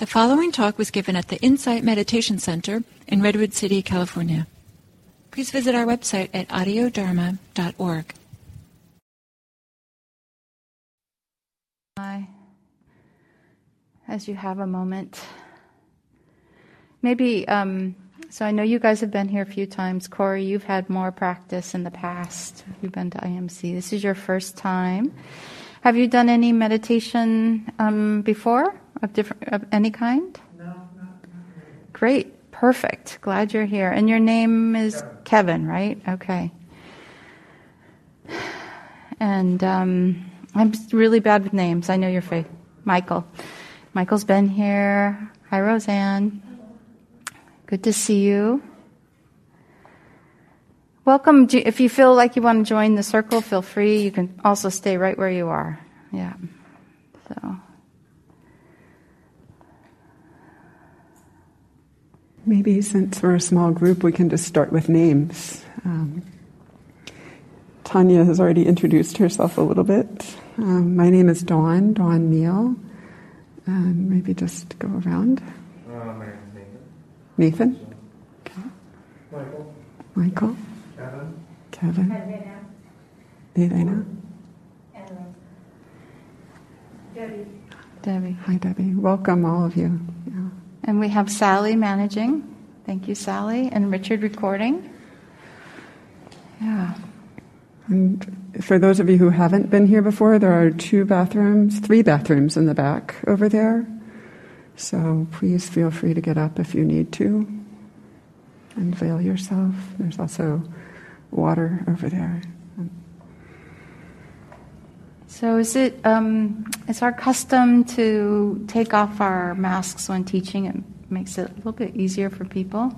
The following talk was given at the Insight Meditation Center in Redwood City, California. Please visit our website at audiodharma.org. As you have a moment, maybe, um, so I know you guys have been here a few times. Corey, you've had more practice in the past. You've been to IMC. This is your first time. Have you done any meditation um, before? Of different of any kind? No, not, not Great, perfect. Glad you're here. And your name is Kevin, Kevin right? Okay. And um, I'm really bad with names. I know your face. Michael. Michael's been here. Hi, Roseanne. Good to see you. Welcome. If you feel like you want to join the circle, feel free. You can also stay right where you are. Yeah. So. Maybe since we're a small group, we can just start with names. Um, Tanya has already introduced herself a little bit. Um, my name is Dawn, Dawn Neal. And maybe just go around. Uh, my name is Nathan. Nathan? Okay. Michael. Michael? Kevin. Kevin? Elena? Debbie. Debbie. Hi, Debbie. Welcome, all of you. And we have Sally managing. Thank you, Sally. And Richard recording. Yeah. And for those of you who haven't been here before, there are two bathrooms, three bathrooms in the back over there. So please feel free to get up if you need to and veil yourself. There's also water over there. So is it um, it's our custom to take off our masks when teaching? It makes it a little bit easier for people.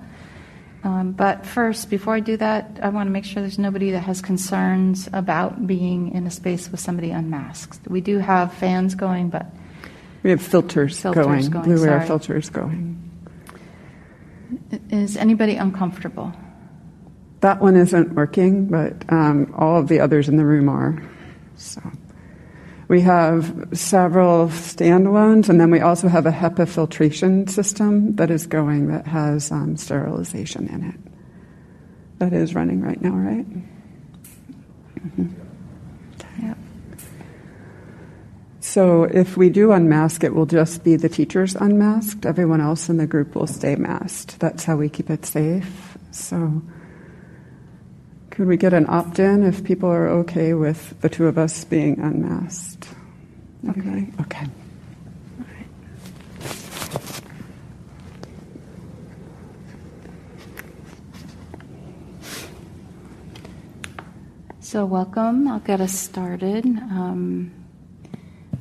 Um, but first, before I do that, I want to make sure there's nobody that has concerns about being in a space with somebody unmasked. We do have fans going, but we have filters, filters going, going, blue air filters going. Is anybody uncomfortable? That one isn't working, but um, all of the others in the room are. So. We have several standalones, and then we also have a HEPA filtration system that is going that has um, sterilization in it. That is running right now, right? Mm-hmm. Yep. So if we do unmask, it will just be the teachers unmasked. Everyone else in the group will stay masked. That's how we keep it safe. So. Could we get an opt in if people are okay with the two of us being unmasked? Okay. Okay. So, welcome. I'll get us started. Um,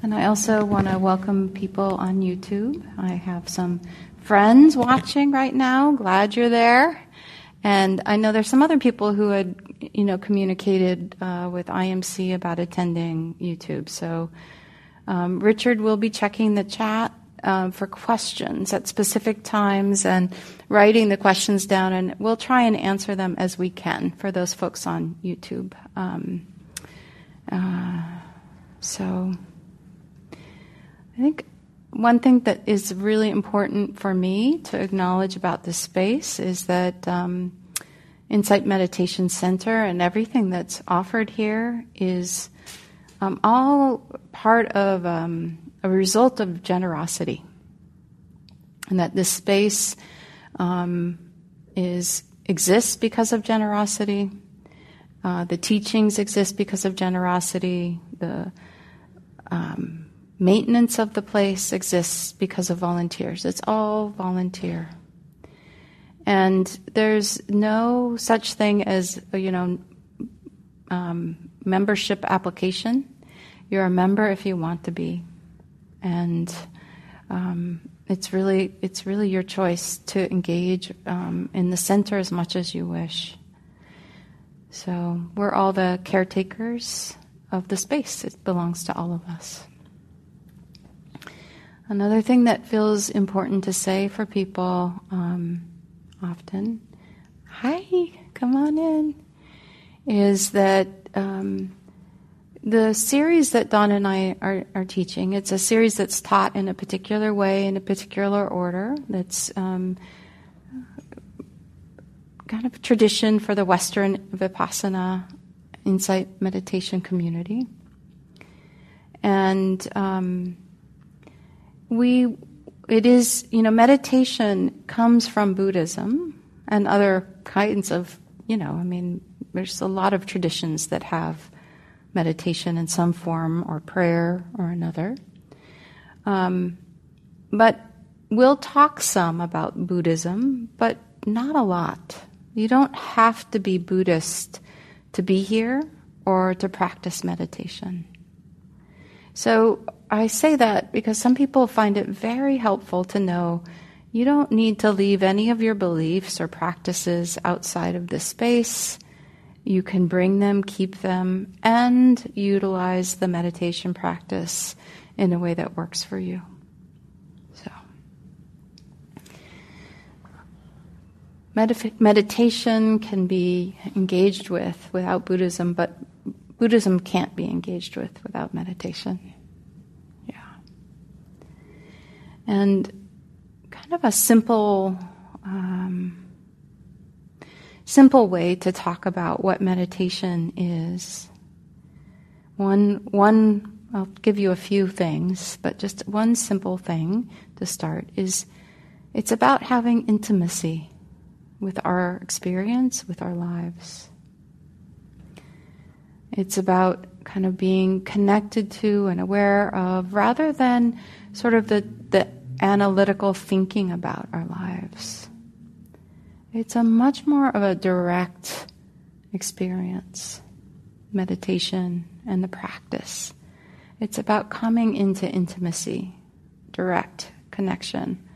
and I also want to welcome people on YouTube. I have some friends watching right now. Glad you're there. And I know there's some other people who had, you know, communicated uh, with IMC about attending YouTube. So um, Richard will be checking the chat um, for questions at specific times and writing the questions down, and we'll try and answer them as we can for those folks on YouTube. Um, uh, so I think one thing that is really important for me to acknowledge about this space is that um, Insight Meditation Center and everything that's offered here is um, all part of um, a result of generosity. And that this space um, is exists because of generosity. Uh, the teachings exist because of generosity. The um, maintenance of the place exists because of volunteers. It's all volunteer. And there's no such thing as, you know, um, membership application. You're a member if you want to be. And um, it's really it's really your choice to engage um, in the center as much as you wish. So we're all the caretakers of the space. It belongs to all of us. Another thing that feels important to say for people um, often, hi, come on in, is that um, the series that Dawn and I are, are, teaching, it's a series that's taught in a particular way, in a particular order, that's um, kind of tradition for the Western Vipassana insight meditation community. And um, we, it is, you know, meditation comes from Buddhism and other kinds of, you know, I mean, there's a lot of traditions that have meditation in some form or prayer or another. Um, but we'll talk some about Buddhism, but not a lot. You don't have to be Buddhist to be here or to practice meditation. So I say that because some people find it very helpful to know you don't need to leave any of your beliefs or practices outside of this space. You can bring them, keep them, and utilize the meditation practice in a way that works for you. So, Medif- meditation can be engaged with without Buddhism, but Buddhism can't be engaged with without meditation. Yeah. And kind of a simple. Um, simple way to talk about what meditation is. One, one, I'll give you a few things, but just one simple thing to start is it's about having intimacy with our experience, with our lives. It's about kind of being connected to and aware of rather than sort of the, analytical thinking about our lives. It's a much more of a direct experience, meditation and the practice. It's about coming into intimacy, direct connection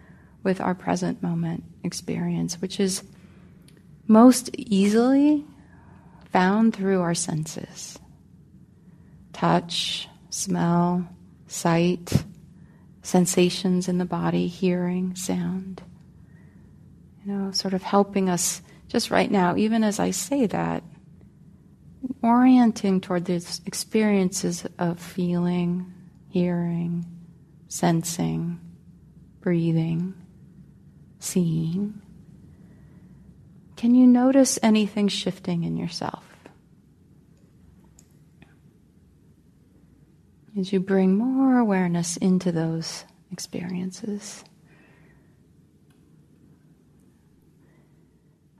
with our present moment experience, which is most easily found through our senses touch, smell, sight, sensations in the body, hearing, sound you know, sort of helping us just right now, even as I say that, orienting toward these experiences of feeling, hearing, sensing, breathing, seeing. Can you notice anything shifting in yourself? As you bring more awareness into those experiences.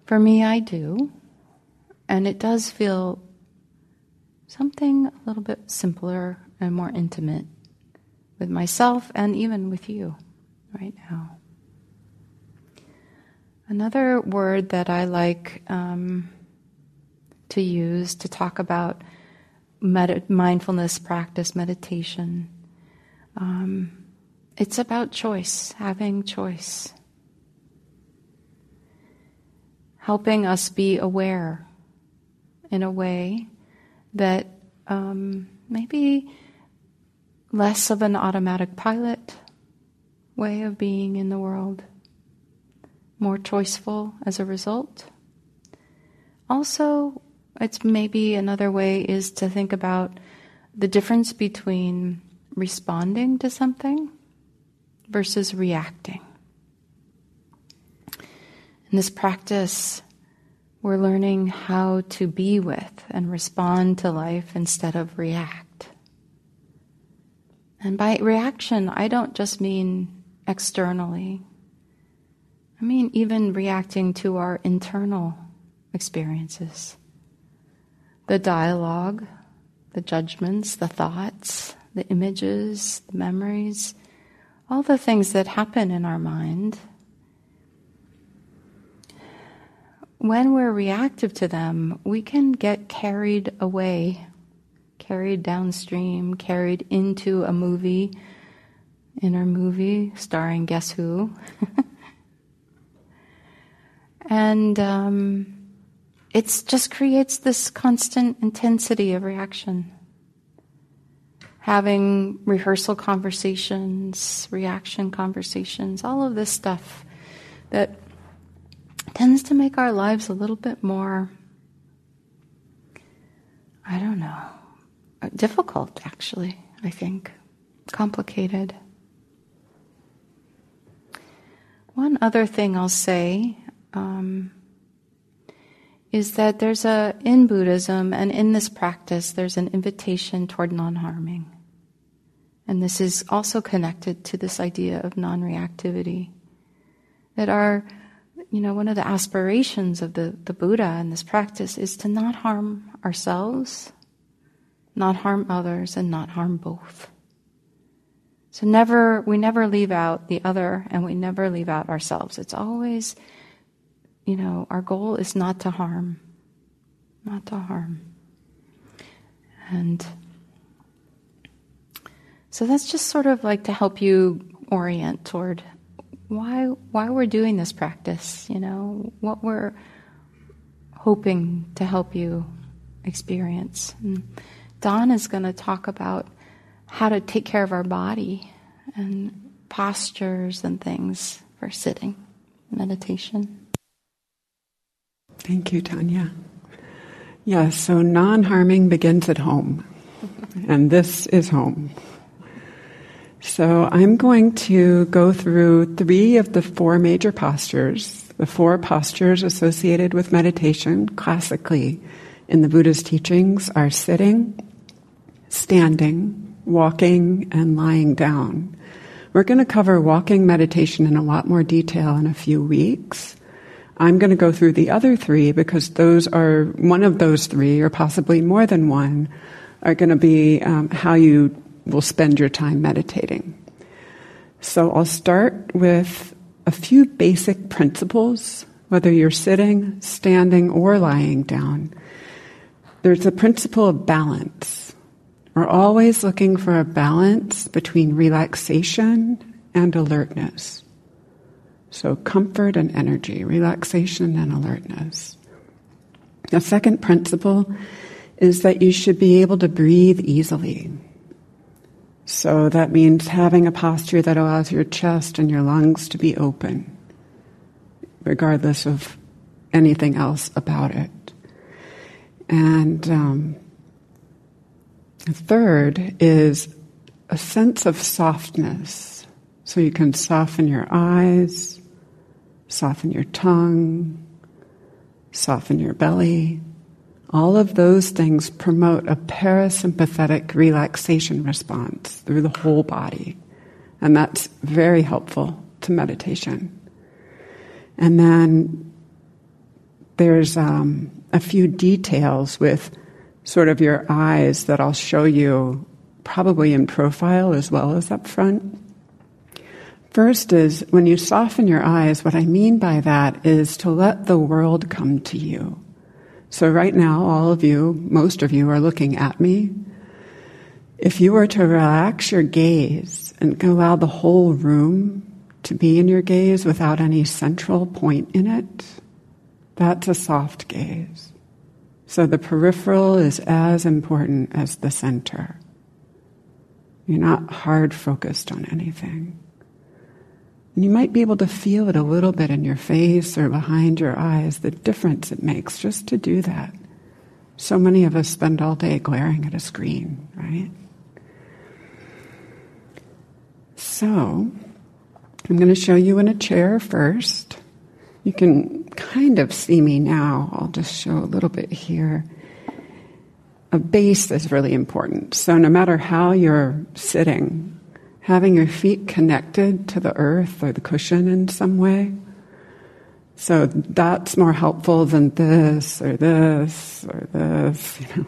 For me, I do. And it does feel something a little bit simpler and more intimate with myself and even with you right now. Another word that I like um, to use to talk about med- mindfulness practice, meditation, um, it's about choice, having choice helping us be aware in a way that um, maybe less of an automatic pilot way of being in the world, more choiceful as a result. Also, it's maybe another way is to think about the difference between responding to something versus reacting. In this practice, we're learning how to be with and respond to life instead of react. And by reaction, I don't just mean externally. I mean even reacting to our internal experiences. The dialogue, the judgments, the thoughts, the images, the memories, all the things that happen in our mind when we're reactive to them, we can get carried away, carried downstream, carried into a movie, inner movie starring Guess Who. and um, it just creates this constant intensity of reaction. Having rehearsal conversations, reaction conversations, all of this stuff that tends to make our lives a little bit more, I don't know, difficult, actually, I think, complicated. One other thing I'll say um, is that there's a, in Buddhism and in this practice, there's an invitation toward non harming. And this is also connected to this idea of non reactivity. That our, you know, one of the aspirations of the, the Buddha in this practice is to not harm ourselves, not harm others, and not harm both. So never, we never leave out the other and we never leave out ourselves. It's always, you know, our goal is not to harm, not to harm. And so that's just sort of like to help you orient toward why why we're doing this practice, you know, what we're hoping to help you experience. And Dawn is going to talk about how to take care of our body and postures and things for sitting meditation. Thank you, Tanya. Yeah, so non harming begins at home, and this is home. So I'm going to go through three of the four major postures, the four postures associated with meditation classically in the Buddha's teachings are sitting, standing, walking, and lying down. We're going to cover walking meditation in a lot more detail in a few weeks. I'm going to go through the other three because those are one of those three, or possibly more than one, are going to be um, how you will spend your time meditating. So I'll start with a few basic principles, whether you're sitting, standing, or lying down. There's a principle of balance. We're always looking for a balance between relaxation and alertness. So, comfort and energy, relaxation and alertness. The second principle is that you should be able to breathe easily. So that means having a posture that allows your chest and your lungs to be open, regardless of anything else about it. And um, third is a sense of softness. So you can soften your eyes, soften your tongue, soften your belly, all of those things promote a parasympathetic relaxation response through the whole body. And that's very helpful to meditation. And then there's um, a few details with sort of your eyes that I'll show you probably in profile as well as up front. First is when you soften your eyes, what I mean by that is to let the world come to you. So, right now, all of you, most of you, are looking at me. If you were to relax your gaze and allow the whole room to be in your gaze without any central point in it, that's a soft gaze. So, the peripheral is as important as the center. You're not hard focused on anything. You might be able to feel it a little bit in your face or behind your eyes, the difference it makes just to do that. So many of us spend all day glaring at a screen, right? So, I'm going to show you in a chair first. You can kind of see me now. I'll just show a little bit here. A base is really important. So, no matter how you're sitting, having your feet connected to the earth or the cushion in some way. So that's more helpful than this or this or this, you know,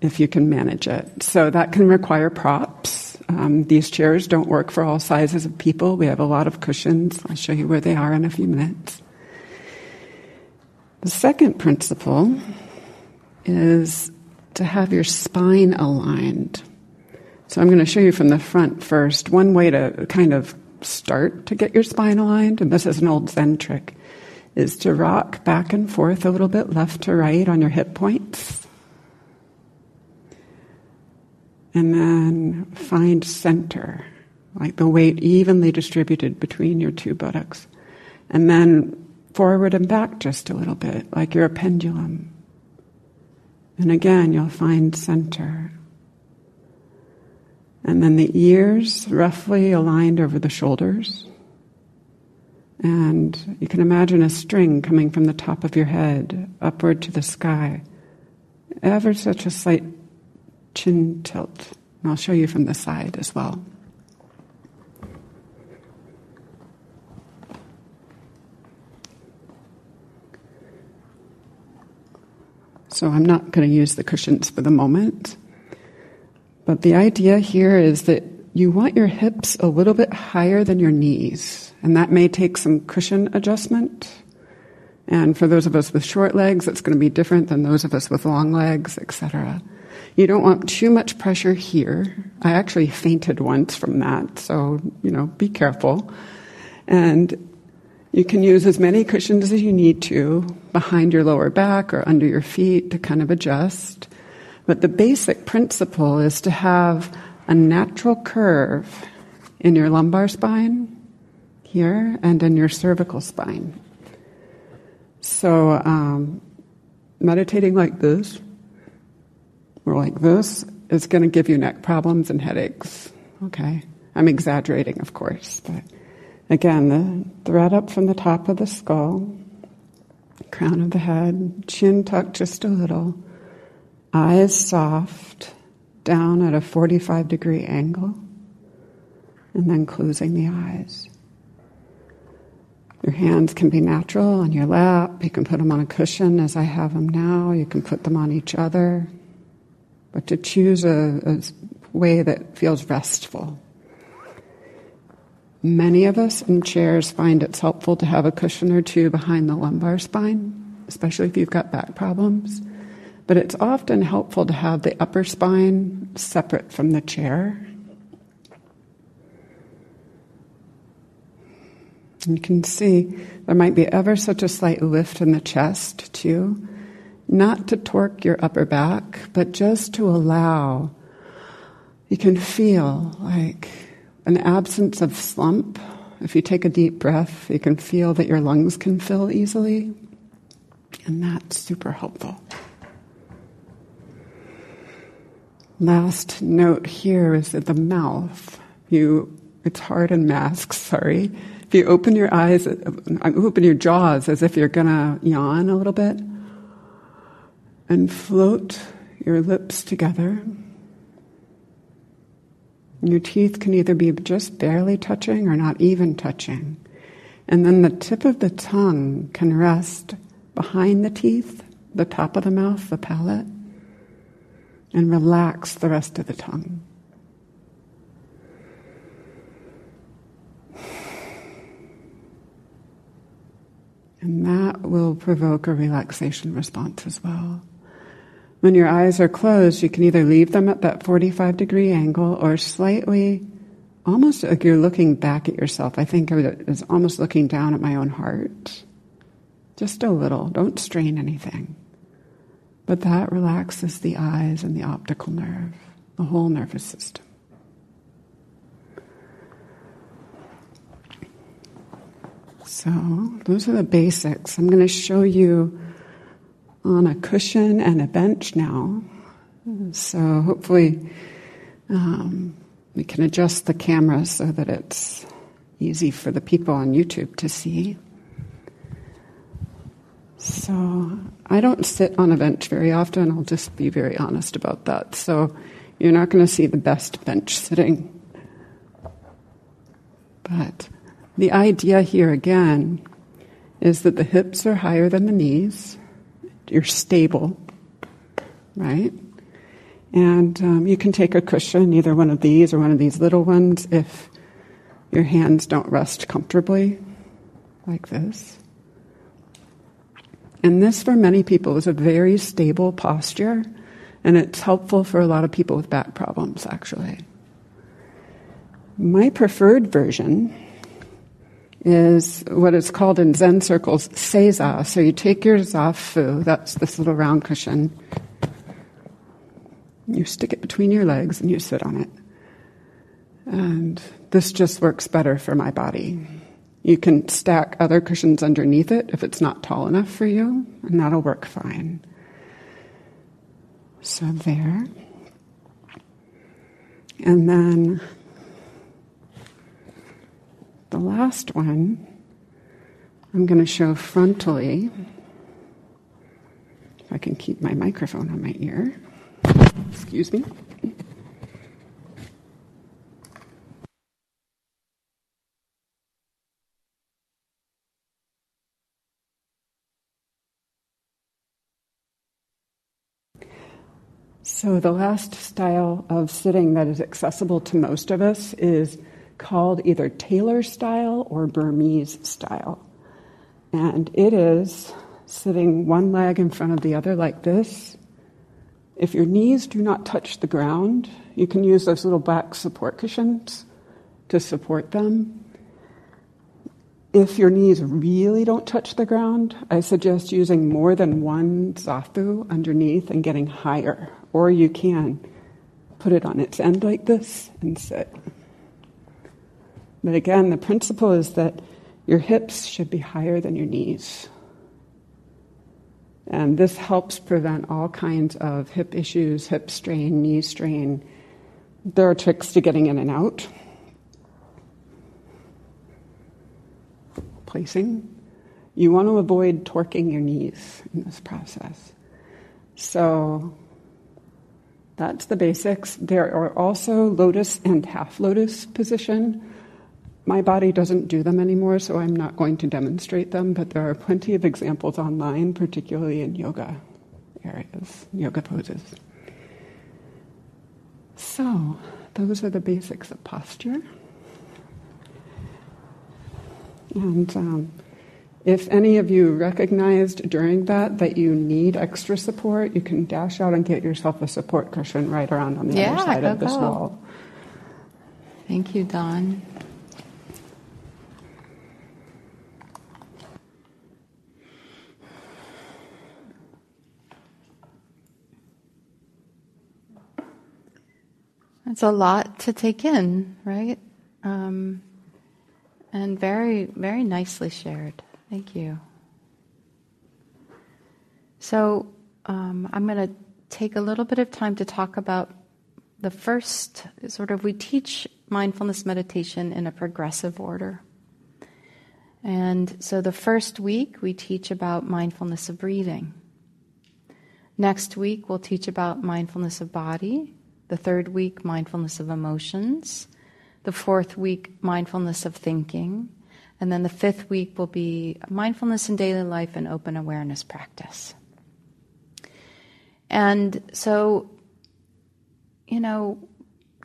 if you can manage it. So that can require props. Um, these chairs don't work for all sizes of people. We have a lot of cushions. I'll show you where they are in a few minutes. The second principle is to have your spine aligned. So I'm going to show you from the front first. One way to kind of start to get your spine aligned, and this is an old Zen trick, is to rock back and forth a little bit left to right on your hip points. And then find center, like the weight evenly distributed between your two buttocks. And then forward and back just a little bit, like you're a pendulum. And again, you'll find center And then the ears roughly aligned over the shoulders. And you can imagine a string coming from the top of your head upward to the sky. Ever such a slight chin tilt. And I'll show you from the side as well. So I'm not going to use the cushions for the moment. But the idea here is that you want your hips a little bit higher than your knees. And that may take some cushion adjustment. And for those of us with short legs, it's going to be different than those of us with long legs, etc. You don't want too much pressure here. I actually fainted once from that, so, you know, be careful. And you can use as many cushions as you need to behind your lower back or under your feet to kind of adjust. But the basic principle is to have a natural curve in your lumbar spine here and in your cervical spine. So, um, meditating like this or like this is going to give you neck problems and headaches. Okay? I'm exaggerating, of course, but Again, the thread up from the top of the skull, crown of the head, chin tucked just a little, eyes soft, down at a 45 degree angle, and then closing the eyes. Your hands can be natural on your lap. You can put them on a cushion as I have them now. You can put them on each other. But to choose a, a way that feels restful. Many of us in chairs find it's helpful to have a cushion or two behind the lumbar spine, especially if you've got back problems. But it's often helpful to have the upper spine separate from the chair. You can see there might be ever such a slight lift in the chest, too. Not to torque your upper back, but just to allow. You can feel like an absence of slump. If you take a deep breath, you can feel that your lungs can fill easily, and that's super helpful. Last note here is that the mouth, you, it's hard in masks, sorry. If you open your eyes, uh, open your jaws as if you're gonna yawn a little bit, and float your lips together your teeth can either be just barely touching or not even touching. And then the tip of the tongue can rest behind the teeth, the top of the mouth, the palate, and relax the rest of the tongue. And that will provoke a relaxation response as well. When your eyes are closed, you can either leave them at that 45 degree angle or slightly, almost like you're looking back at yourself. I think of it almost looking down at my own heart. Just a little. Don't strain anything. But that relaxes the eyes and the optical nerve, the whole nervous system. So, those are the basics. I'm going to show you on a cushion and a bench now. So hopefully um, we can adjust the camera so that it's easy for the people on YouTube to see. So I don't sit on a bench very often. I'll just be very honest about that. So you're not going to see the best bench sitting. But the idea here again is that the hips are higher than the knees you're stable, right? And um, you can take a cushion, either one of these or one of these little ones, if your hands don't rest comfortably, like this. And this, for many people, is a very stable posture, and it's helpful for a lot of people with back problems, actually. My preferred version is what is called in Zen circles seiza. So you take your zafu, that's this little round cushion, you stick it between your legs and you sit on it. And this just works better for my body. You can stack other cushions underneath it if it's not tall enough for you, and that'll work fine. So there. And then the last one, I'm going to show frontally. If I can keep my microphone on my ear. Excuse me. So, the last style of sitting that is accessible to most of us is called either tailor style or Burmese style. And it is sitting one leg in front of the other like this. If your knees do not touch the ground, you can use those little back support cushions to support them. If your knees really don't touch the ground, I suggest using more than one zafu underneath and getting higher or you can put it on its end like this and sit. But again, the principle is that your hips should be higher than your knees. And this helps prevent all kinds of hip issues, hip strain, knee strain. There are tricks to getting in and out. Placing. You want to avoid torquing your knees in this process. So that's the basics. There are also lotus and half lotus position. My body doesn't do them anymore, so I'm not going to demonstrate them, but there are plenty of examples online, particularly in yoga areas, yoga poses. So, those are the basics of posture. And um, if any of you recognized during that that you need extra support, you can dash out and get yourself a support cushion right around on the yeah, other side go, of this go. wall. Thank you, Dawn. It's a lot to take in, right? Um, and very, very nicely shared. Thank you. So, um, I'm going to take a little bit of time to talk about the first sort of, we teach mindfulness meditation in a progressive order. And so the first week we teach about mindfulness of breathing. Next week we'll teach about mindfulness of body. The third week, mindfulness of emotions. The fourth week, mindfulness of thinking. And then the fifth week will be mindfulness in daily life and open awareness practice. And so, you know,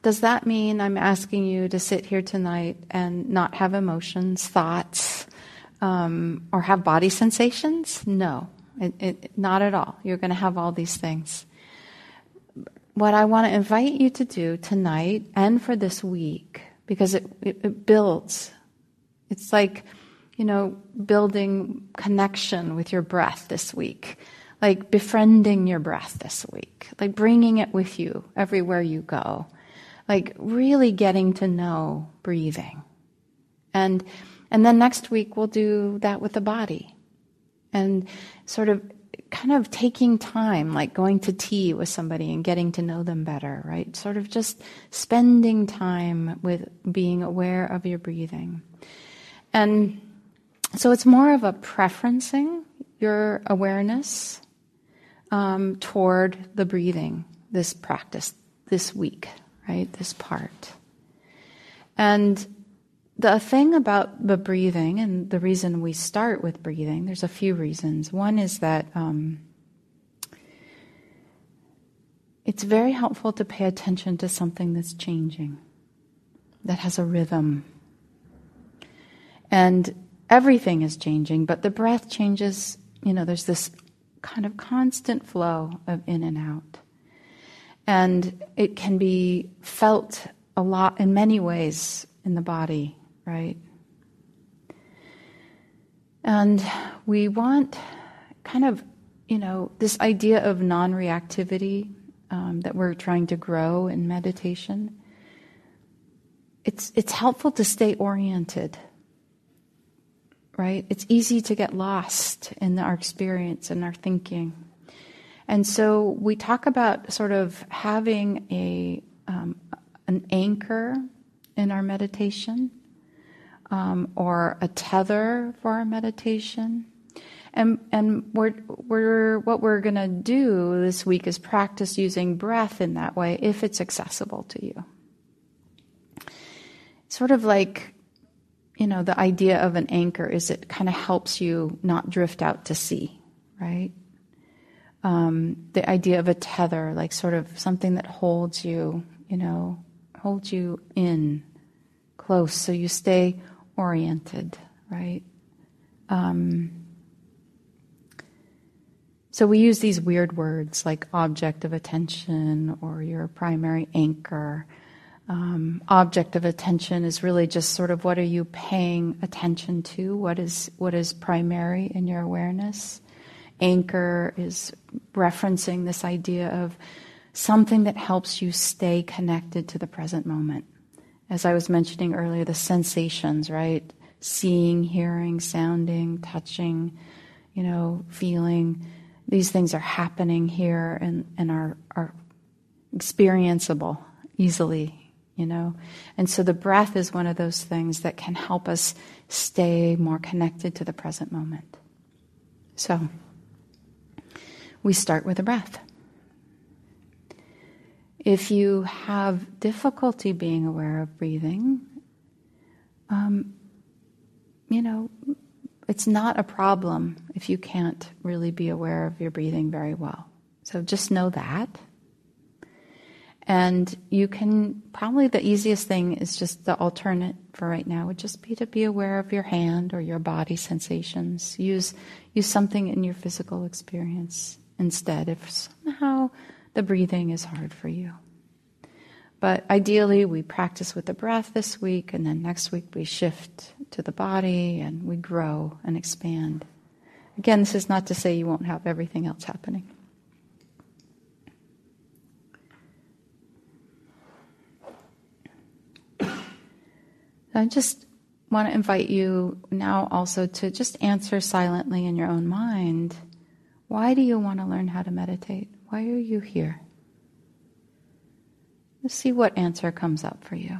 does that mean I'm asking you to sit here tonight and not have emotions, thoughts, um, or have body sensations? No, it, it, not at all. You're going to have all these things. What I want to invite you to do tonight and for this week, because it, it, it builds it's like, you know, building connection with your breath this week, like befriending your breath this week, like bringing it with you everywhere you go, like really getting to know breathing. And, and then next week we'll do that with the body and sort of kind of taking time, like going to tea with somebody and getting to know them better, right? Sort of just spending time with being aware of your breathing. And so it's more of a preferencing your awareness um, toward the breathing, this practice, this week, right? This part. And the thing about the breathing, and the reason we start with breathing, there's a few reasons. One is that um, it's very helpful to pay attention to something that's changing, that has a rhythm and everything is changing, but the breath changes, you know, there's this kind of constant flow of in and out. And it can be felt a lot in many ways in the body, right? And we want kind of, you know, this idea of non reactivity um, that we're trying to grow in meditation. It's, it's helpful to stay oriented right? It's easy to get lost in our experience and our thinking. And so we talk about sort of having a, um, an anchor in our meditation um, or a tether for our meditation. And, and we're, we're, what we're going to do this week is practice using breath in that way if it's accessible to you. Sort of like, you know, the idea of an anchor is it kind of helps you not drift out to sea, right? Um, the idea of a tether, like sort of something that holds you, you know, holds you in close so you stay oriented, right? Um, so we use these weird words like object of attention or your primary anchor. Um, object of attention is really just sort of what are you paying attention to? What is what is primary in your awareness? Anchor is referencing this idea of something that helps you stay connected to the present moment. As I was mentioning earlier, the sensations, right? Seeing, hearing, sounding, touching, you know, feeling these things are happening here and, and are, are experienceable easily, you know. And so the breath is one of those things that can help us stay more connected to the present moment. So we start with the breath. If you have difficulty being aware of breathing, um, you know, it's not a problem if you can't really be aware of your breathing very well. So just know that. And you can probably the easiest thing is just the alternate for right now would just be to be aware of your hand or your body sensations. Use use something in your physical experience instead if somehow the breathing is hard for you. But ideally, we practice with the breath this week, and then next week we shift to the body and we grow and expand. Again, this is not to say you won't have everything else happening. I just want to invite you now also to just answer silently in your own mind why do you want to learn how to meditate? Why are you here? Let's see what answer comes up for you.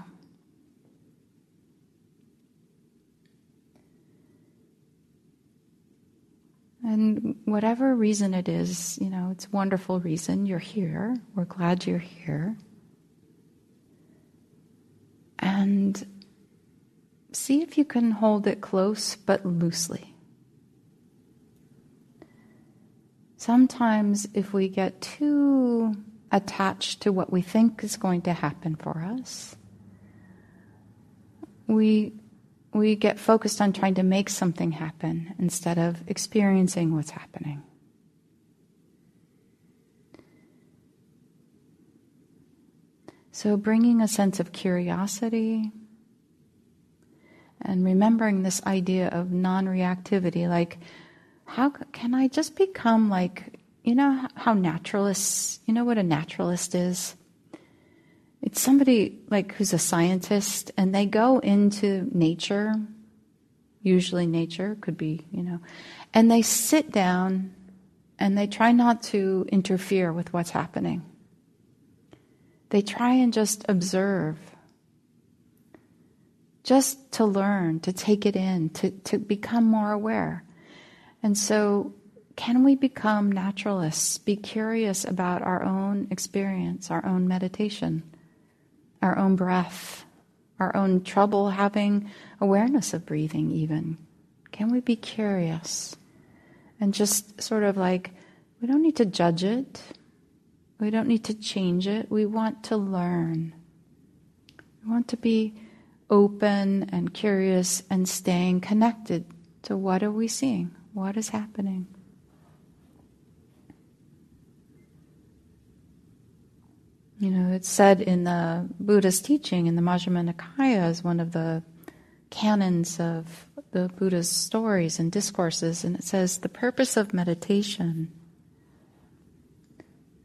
And whatever reason it is, you know, it's a wonderful reason you're here. We're glad you're here. And see if you can hold it close but loosely. Sometimes, if we get too attached to what we think is going to happen for us, we we get focused on trying to make something happen instead of experiencing what's happening. So, bringing a sense of curiosity and remembering this idea of non reactivity, like, how can I just become like, you know, how naturalists, you know what a naturalist is? It's somebody like who's a scientist and they go into nature, usually nature could be, you know, and they sit down and they try not to interfere with what's happening. They try and just observe, just to learn, to take it in, to, to become more aware. And so, can we become naturalists, be curious about our own experience, our own meditation? our own breath, our own trouble having awareness of breathing, even? Can we be curious and just sort of like, we don't need to judge it, we don't need to change it, we want to learn. We want to be open and curious and staying connected to what are we seeing, what is happening. You know, it's said in the Buddha's teaching in the Majjhima Nikaya as one of the canons of the Buddha's stories and discourses, and it says the purpose of meditation,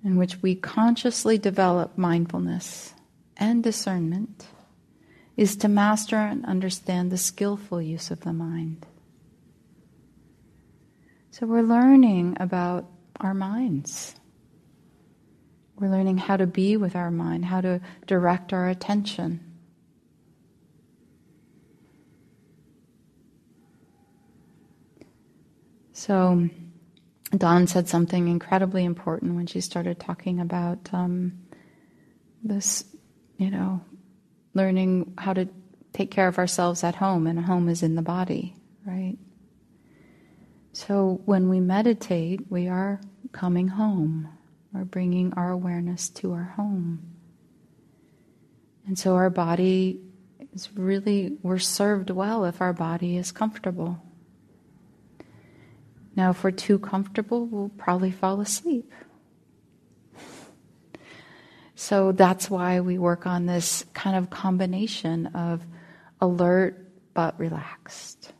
in which we consciously develop mindfulness and discernment, is to master and understand the skillful use of the mind. So we're learning about our minds We're learning how to be with our mind, how to direct our attention. So, Dawn said something incredibly important when she started talking about um, this, you know, learning how to take care of ourselves at home, and home is in the body, right? So when we meditate, we are coming home. We're bringing our awareness to our home. And so our body is really, we're served well if our body is comfortable. Now, if we're too comfortable, we'll probably fall asleep. So that's why we work on this kind of combination of alert but relaxed.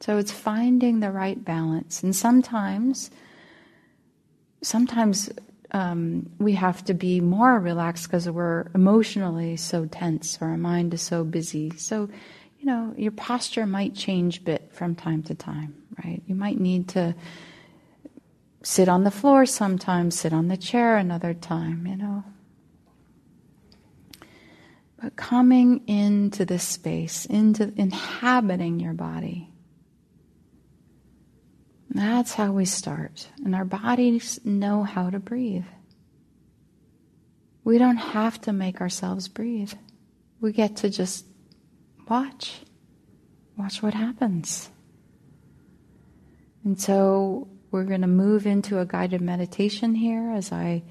So it's finding the right balance. And sometimes, sometimes um, we have to be more relaxed because we're emotionally so tense or our mind is so busy. So, you know, your posture might change a bit from time to time, right? You might need to sit on the floor sometimes, sit on the chair another time, you know. But coming into this space, into inhabiting your body, that's how we start. And our bodies know how to breathe. We don't have to make ourselves breathe. We get to just watch. Watch what happens. And so we're going to move into a guided meditation here as I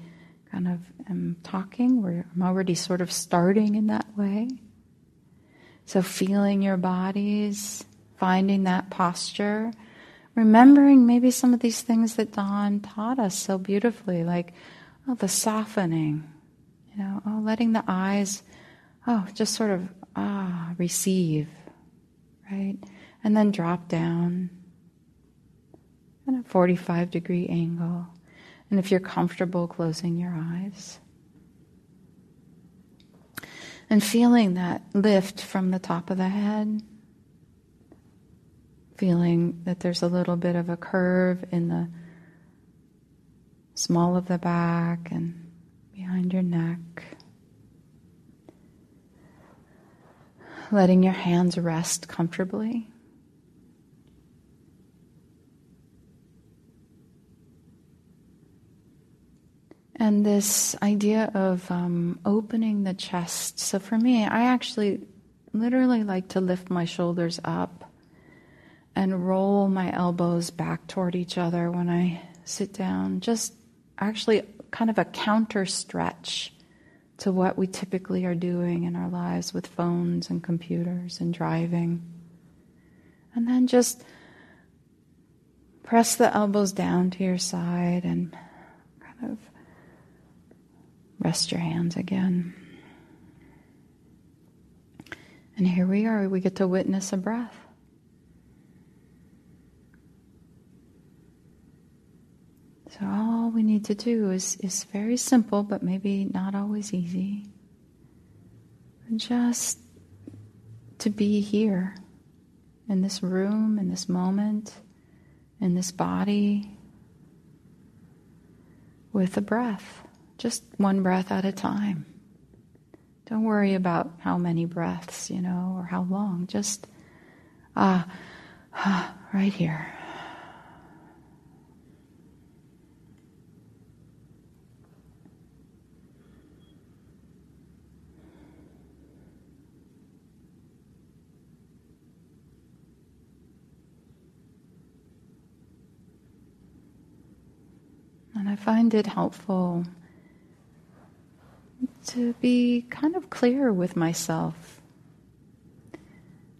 kind of am talking. We're, I'm already sort of starting in that way. So feeling your bodies, finding that posture, remembering maybe some of these things that Dawn taught us so beautifully, like oh, the softening, you know, oh, letting the eyes, oh, just sort of ah, receive, right, and then drop down at a 45 degree angle. And if you're comfortable closing your eyes. And feeling that lift from the top of the head. Feeling that there's a little bit of a curve in the small of the back and behind your neck. Letting your hands rest comfortably. And this idea of um, opening the chest. So for me, I actually literally like to lift my shoulders up and roll my elbows back toward each other when I sit down. Just actually kind of a counter stretch to what we typically are doing in our lives with phones and computers and driving. And then just press the elbows down to your side and kind of Rest your hands again. And here we are, we get to witness a breath. So all we need to do is, is very simple, but maybe not always easy. Just to be here in this room, in this moment, in this body, with a breath just one breath at a time. Don't worry about how many breaths, you know, or how long. Just, ah, ah right here. And I find it helpful to be kind of clear with myself,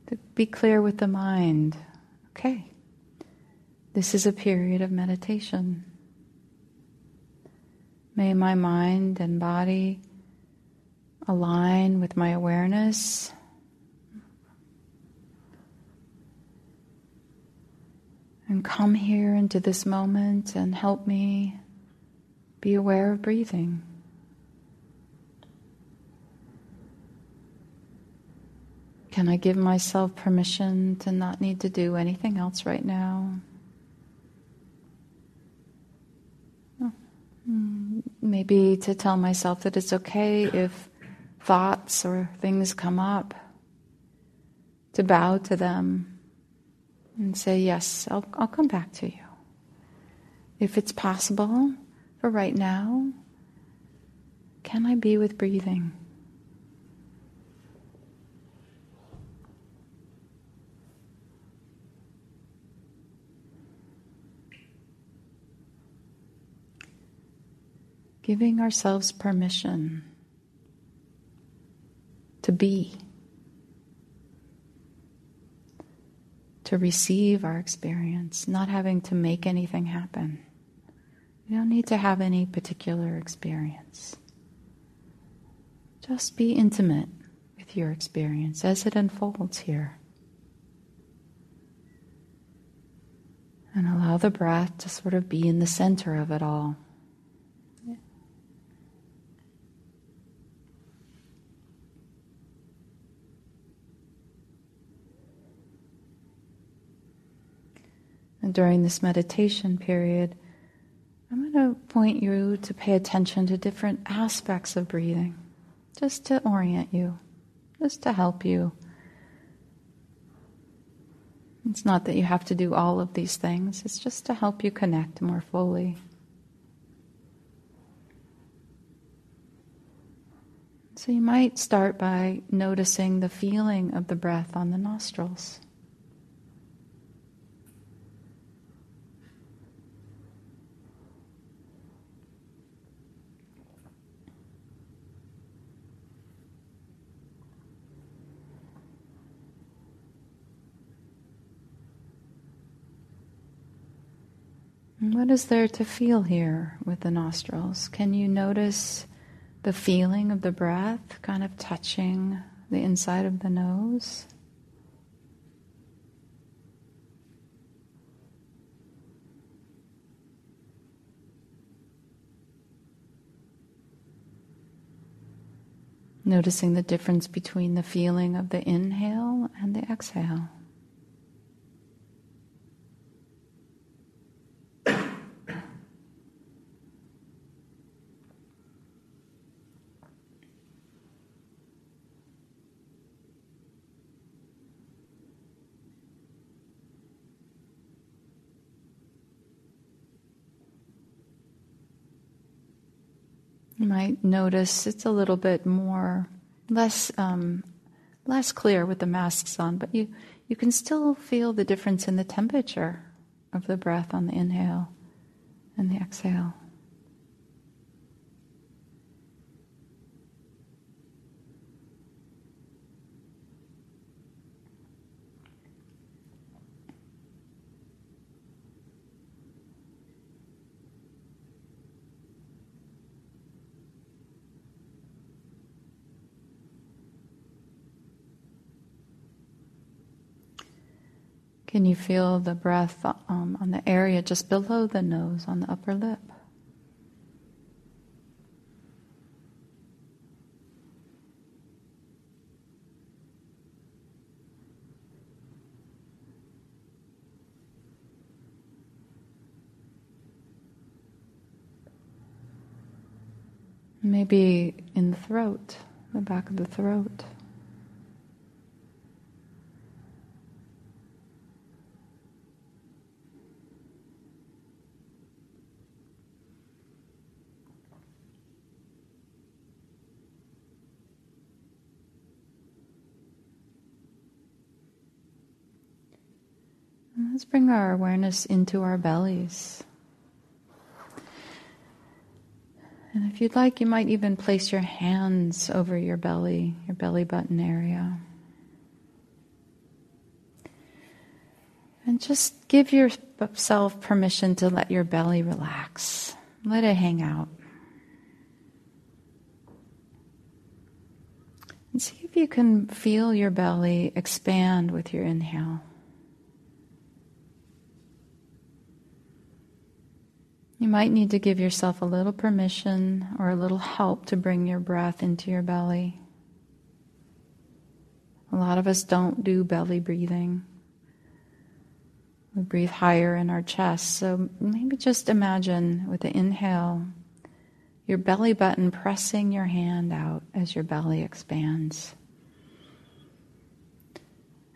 to be clear with the mind. Okay, this is a period of meditation. May my mind and body align with my awareness. And come here into this moment and help me be aware of breathing. Can I give myself permission to not need to do anything else right now? Oh, Mm, maybe to tell myself that it's okay if thoughts or things come up, to bow to them and say, Yes, I'll, I'll come back to you. If it's possible for right now, can I be with breathing? Giving ourselves permission to be, to receive our experience, not having to make anything happen. You don't need to have any particular experience. Just be intimate with your experience as it unfolds here. And allow the breath to sort of be in the center of it all. And during this meditation period, I'm going to point you to pay attention to different aspects of breathing, just to orient you, just to help you. It's not that you have to do all of these things, it's just to help you connect more fully. So you might start by noticing the feeling of the breath on the nostrils. What is there to feel here with the nostrils? Can you notice the feeling of the breath kind of touching the inside of the nose? Noticing the difference between the feeling of the inhale and the exhale. You might notice it's a little bit more, less, um, less clear with the masks on, but you, you can still feel the difference in the temperature of the breath on the inhale and the exhale. Can you feel the breath um, on the area just below the nose, on the upper lip? Maybe in the throat, the back of the throat. Let's bring our awareness into our bellies. And if you'd like, you might even place your hands over your belly, your belly button area. And just give yourself permission to let your belly relax. Let it hang out. And see if you can feel your belly expand with your inhale. You might need to give yourself a little permission or a little help to bring your breath into your belly. A lot of us don't do belly breathing. We breathe higher in our chest. So maybe just imagine with the inhale your belly button pressing your hand out as your belly expands.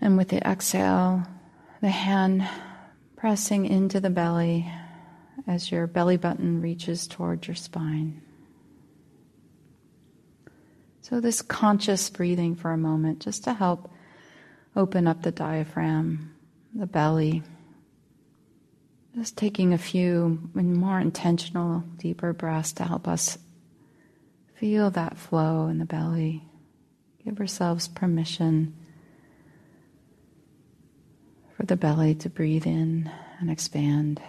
And with the exhale, the hand pressing into the belly as your belly button reaches toward your spine. So, this conscious breathing for a moment just to help open up the diaphragm, the belly. Just taking a few more intentional, deeper breaths to help us feel that flow in the belly. Give ourselves permission for the belly to breathe in and expand.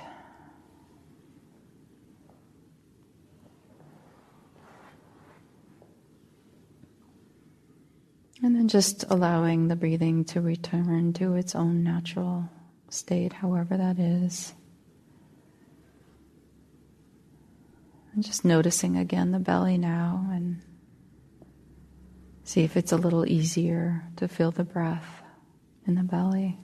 And then just allowing the breathing to return to its own natural state, however that is. And just noticing again the belly now and see if it's a little easier to feel the breath in the belly.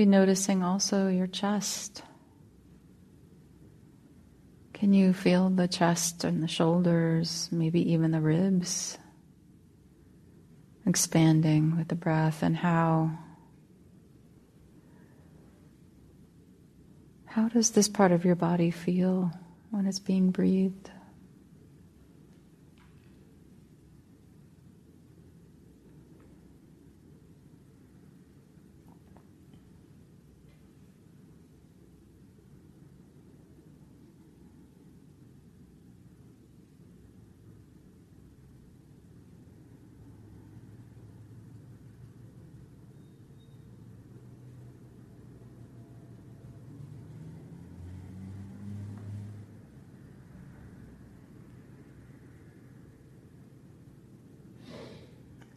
Maybe noticing also your chest. Can you feel the chest and the shoulders, maybe even the ribs, expanding with the breath and how? How does this part of your body feel when it's being breathed?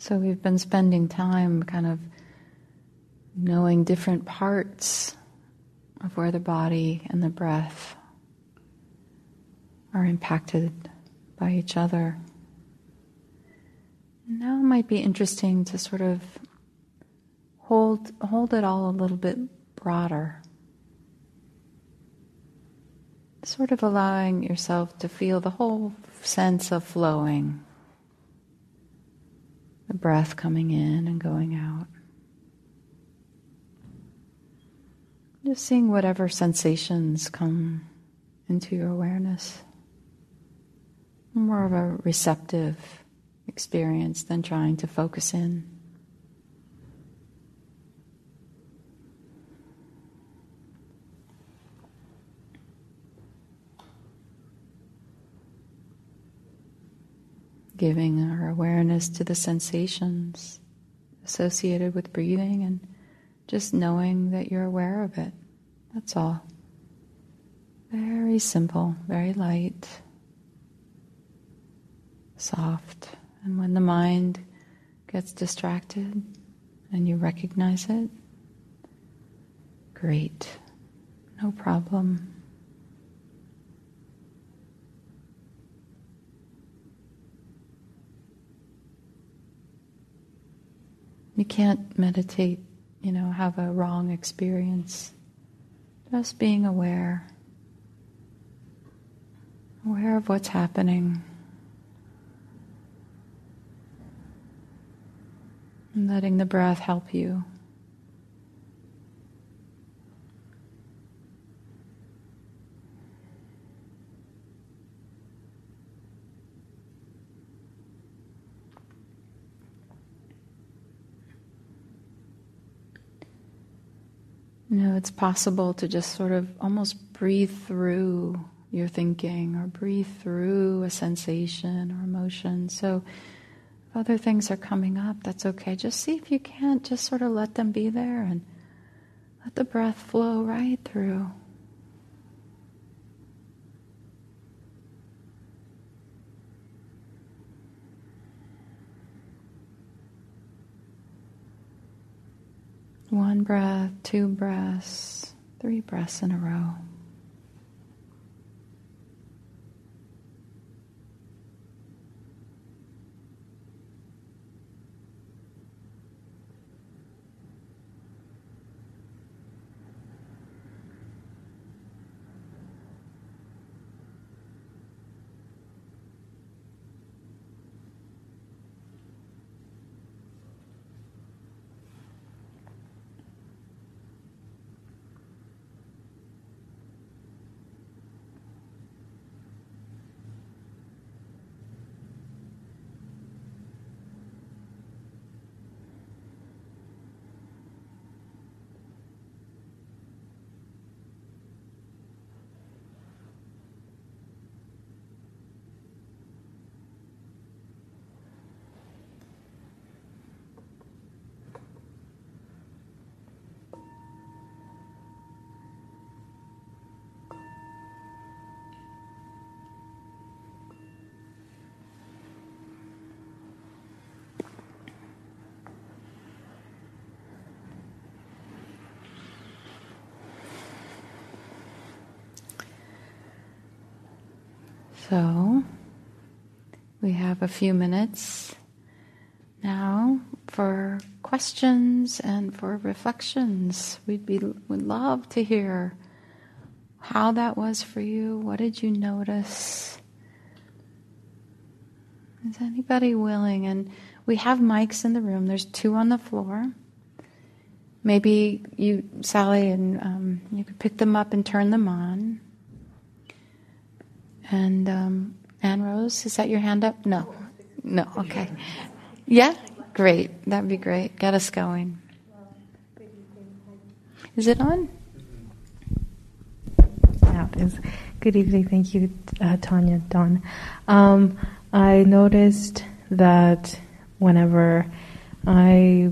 So we've been spending time kind of knowing different parts of where the body and the breath are impacted by each other. Now it might be interesting to sort of hold hold it all a little bit broader. Sort of allowing yourself to feel the whole sense of flowing the breath coming in and going out. Just seeing whatever sensations come into your awareness. More of a receptive experience than trying to focus in. Giving our awareness to the sensations associated with breathing and just knowing that you're aware of it. That's all. Very simple, very light, soft. And when the mind gets distracted and you recognize it, great, no problem. You can't meditate, you know, have a wrong experience. Just being aware, aware of what's happening. And letting the breath help you. You know, it's possible to just sort of almost breathe through your thinking or breathe through a sensation or emotion. So, if other things are coming up, that's okay. Just see if you can't just sort of let them be there and let the breath flow right through. One breath, two breaths, three breaths in a row. So, we have a few minutes now for questions and for reflections. We'd be would love to hear how that was for you. What did you notice? Is anybody willing? And we have mics in the room. There's two on the floor. Maybe you, Sally, and um, you could pick them up and turn them on. And um, Anne Rose, is that your hand up? No. No, okay. Yeah? Great. That'd be great. Get us going. Is it on? Is. Good evening. Thank you, uh, Tanya, Dawn. Um, I noticed that whenever I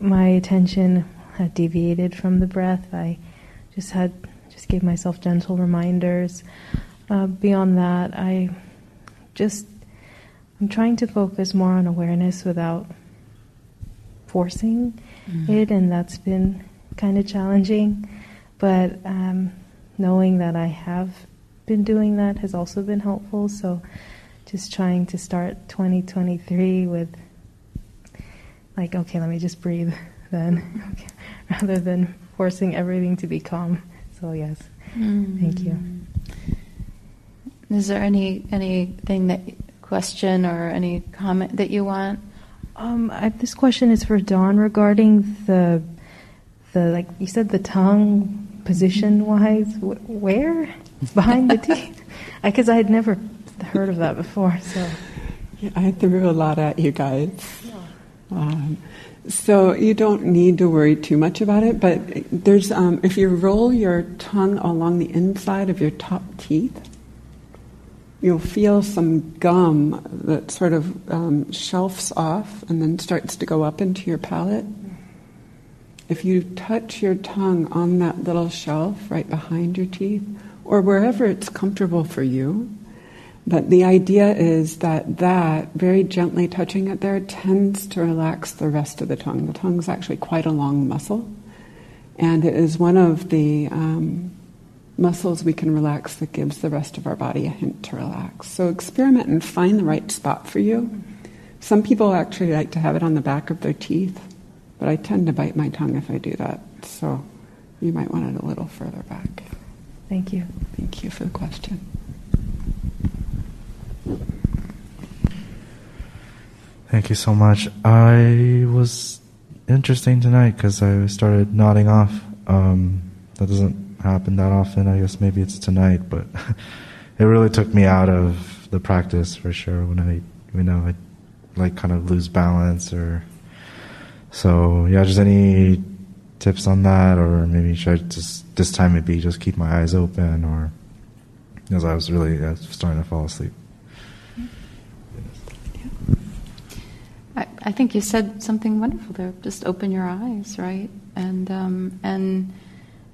my attention had deviated from the breath, I just had just gave myself gentle reminders uh, beyond that, I just I'm trying to focus more on awareness without forcing mm-hmm. it, and that's been kind of challenging. But um, knowing that I have been doing that has also been helpful. So just trying to start 2023 with like, okay, let me just breathe then, okay, rather than forcing everything to be calm. So yes, mm-hmm. thank you. Is there any anything that question or any comment that you want? Um, I, this question is for Dawn regarding the the like you said the tongue position wise. where behind the teeth? Because I had never heard of that before. So yeah, I threw a lot at you guys. Um, so you don't need to worry too much about it. But there's um, if you roll your tongue along the inside of your top teeth you'll feel some gum that sort of um, shelves off and then starts to go up into your palate. If you touch your tongue on that little shelf right behind your teeth, or wherever it's comfortable for you, but the idea is that that, very gently touching it there, tends to relax the rest of the tongue. The tongue is actually quite a long muscle, and it is one of the um, muscles we can relax that gives the rest of our body a hint to relax. So experiment and find the right spot for you. Some people actually like to have it on the back of their teeth, but I tend to bite my tongue if I do that. So you might want it a little further back. Thank you. Thank you for the question. Thank you so much. I was interesting tonight because I started nodding off. Um, that doesn't happen that often. I guess maybe it's tonight, but it really took me out of the practice for sure when I, you know, I like kind of lose balance or so. Yeah, just any tips on that, or maybe should I just this time maybe just keep my eyes open, or because I was really uh, starting to fall asleep. I, I think you said something wonderful there. Just open your eyes, right? And um, and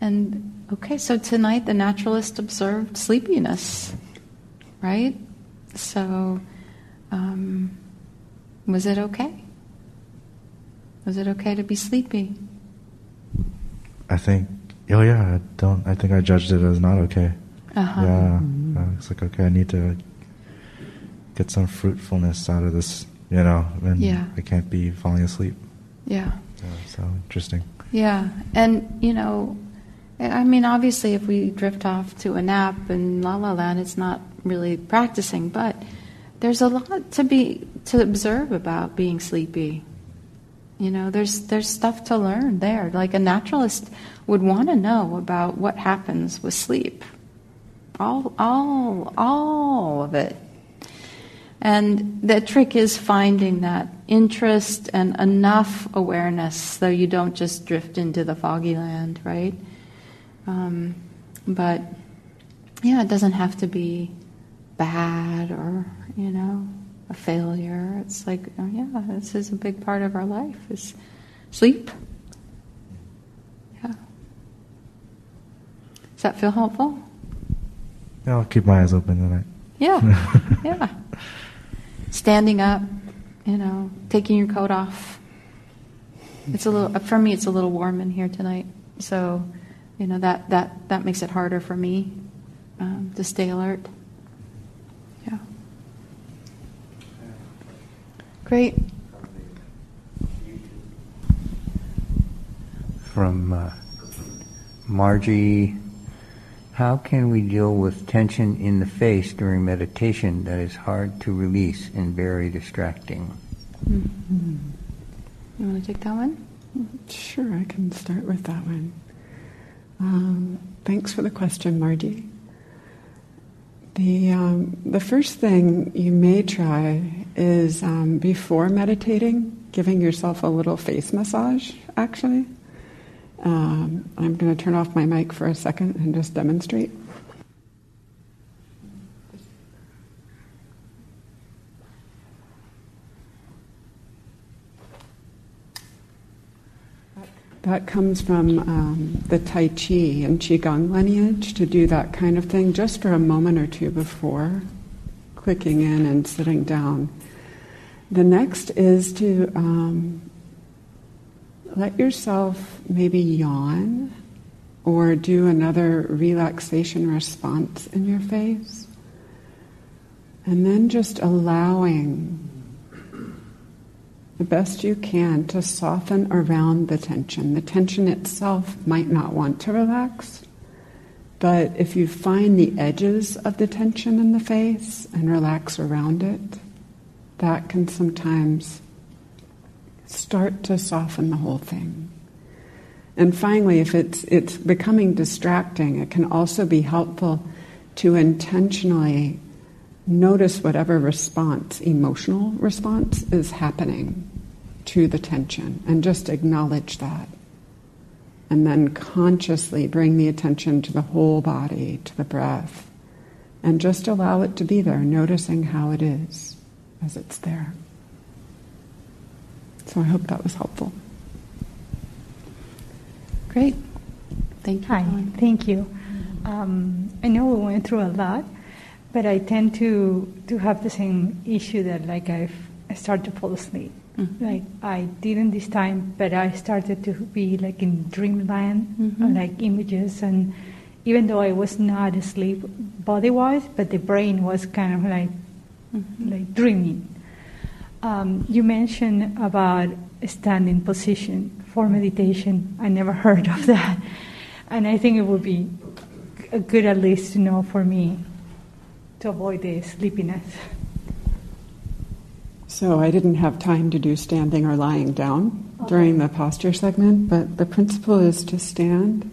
and okay. So tonight the naturalist observed sleepiness, right? So um, was it okay? Was it okay to be sleepy? I think. Oh yeah, I don't. I think I judged it as not okay. Uh-huh. Yeah, uh, it's like okay, I need to get some fruitfulness out of this, you know, and Yeah. I can't be falling asleep. Yeah. Yeah, so interesting. Yeah, and you know, I mean, obviously, if we drift off to a nap and La La Land, it's not really practicing, but there's a lot to be to observe about being sleepy. You know, there's there's stuff to learn there. Like a naturalist would want to know about what happens with sleep, all all all of it. And the trick is finding that interest and enough awareness so you don't just drift into the foggy land, right? Um, but yeah, it doesn't have to be bad or, you know, a failure. It's like, oh, yeah, this is a big part of our life is sleep. Yeah. Does that feel helpful? Yeah, I'll keep my eyes open tonight. Yeah, yeah. Standing up, you know, taking your coat off. It's a little for me. It's a little warm in here tonight, so you know that that that makes it harder for me um, to stay alert. Yeah. Great. From uh, Margie, how can we deal with tension in the face during meditation that is hard to release and very distracting? Mm-hmm. You want to take that one? Sure, I can start with that one. Um, thanks for the question, Margie. The, um, the first thing you may try is um, before meditating, giving yourself a little face massage, actually. Um, I'm going to turn off my mic for a second and just demonstrate. That comes from um, the Tai Chi and Qigong lineage to do that kind of thing just for a moment or two before clicking in and sitting down. The next is to um, let yourself maybe yawn or do another relaxation response in your face. And then just allowing the best you can to soften around the tension. The tension itself might not want to relax, but if you find the edges of the tension in the face and relax around it, that can sometimes start to soften the whole thing. And finally, if it's, it's becoming distracting, it can also be helpful to intentionally notice whatever response, emotional response, is happening to the tension and just acknowledge that. And then consciously bring the attention to the whole body, to the breath, and just allow it to be there, noticing how it is as it's there. So I hope that was helpful. Great. Thank you. Hi, thank you. Um, I know we went through a lot, but I tend to to have the same issue that like I've, I start to fall asleep. Mhm. Like I didn't this time, but I started to be like in dreamland, Mhm. like images, and even though I was not asleep body wise, but the brain was kind of like Mhm. like dreaming. Um, you mentioned about standing position for meditation. I never heard of that, and I think it would be good at least to know for me to avoid the sleepiness. So I didn't have time to do standing or lying down during the posture segment, but the principle is to stand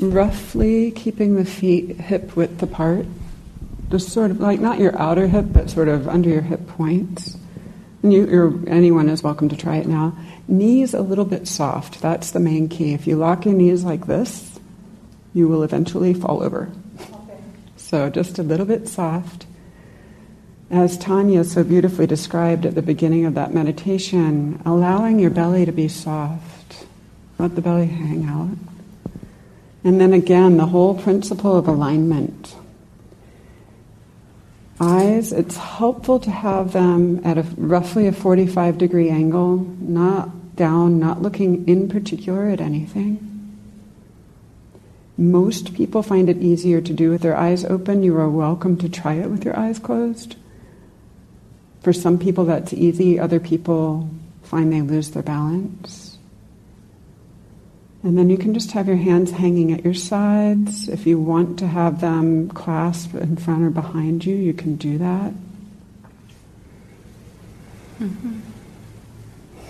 roughly keeping the feet hip width apart. Just sort of like not your outer hip, but sort of under your hip points. And you, anyone is welcome to try it now. Knees a little bit soft. That's the main key. If you lock your knees like this, you will eventually fall over. So just a little bit soft. As Tanya so beautifully described at the beginning of that meditation, allowing your belly to be soft. Let the belly hang out. And then again, the whole principle of alignment. Eyes, it's helpful to have them at a roughly a 45 degree angle, not down, not looking in particular at anything. Most people find it easier to do with their eyes open. You are welcome to try it with your eyes closed. For some people, that's easy. Other people find they lose their balance. And then you can just have your hands hanging at your sides. If you want to have them clasped in front or behind you, you can do that. Mm-hmm.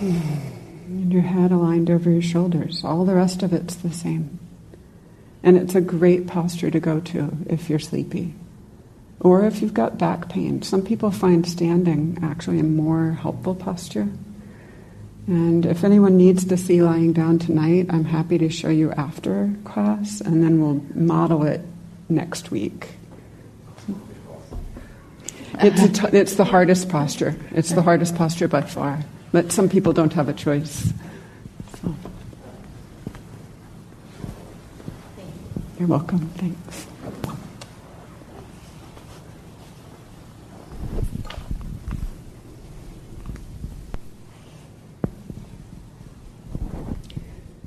And your head aligned over your shoulders. All the rest of it's the same. And it's a great posture to go to if you're sleepy. Or if you've got back pain. Some people find standing actually a more helpful posture. And if anyone needs to see lying down tonight, I'm happy to show you after class, and then we'll model it next week. It's, it's the hardest posture. It's the hardest posture by far. But some people don't have a choice. So. You're welcome. Thanks.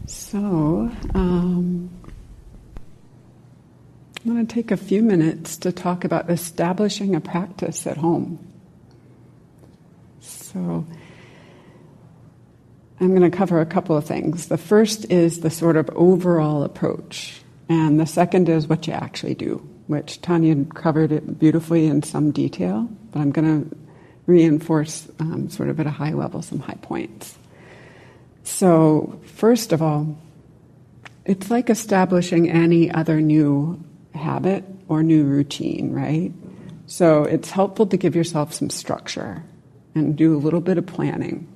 So, um, I'm going to take a few minutes to talk about establishing a practice at home. So, I'm going to cover a couple of things. The first is the sort of overall approach, and the second is what you actually do, which Tanya covered it beautifully in some detail, but I'm going to reinforce um, sort of at a high level some high points. So, first of all, it's like establishing any other new habit or new routine, right? So it's helpful to give yourself some structure and do a little bit of planning.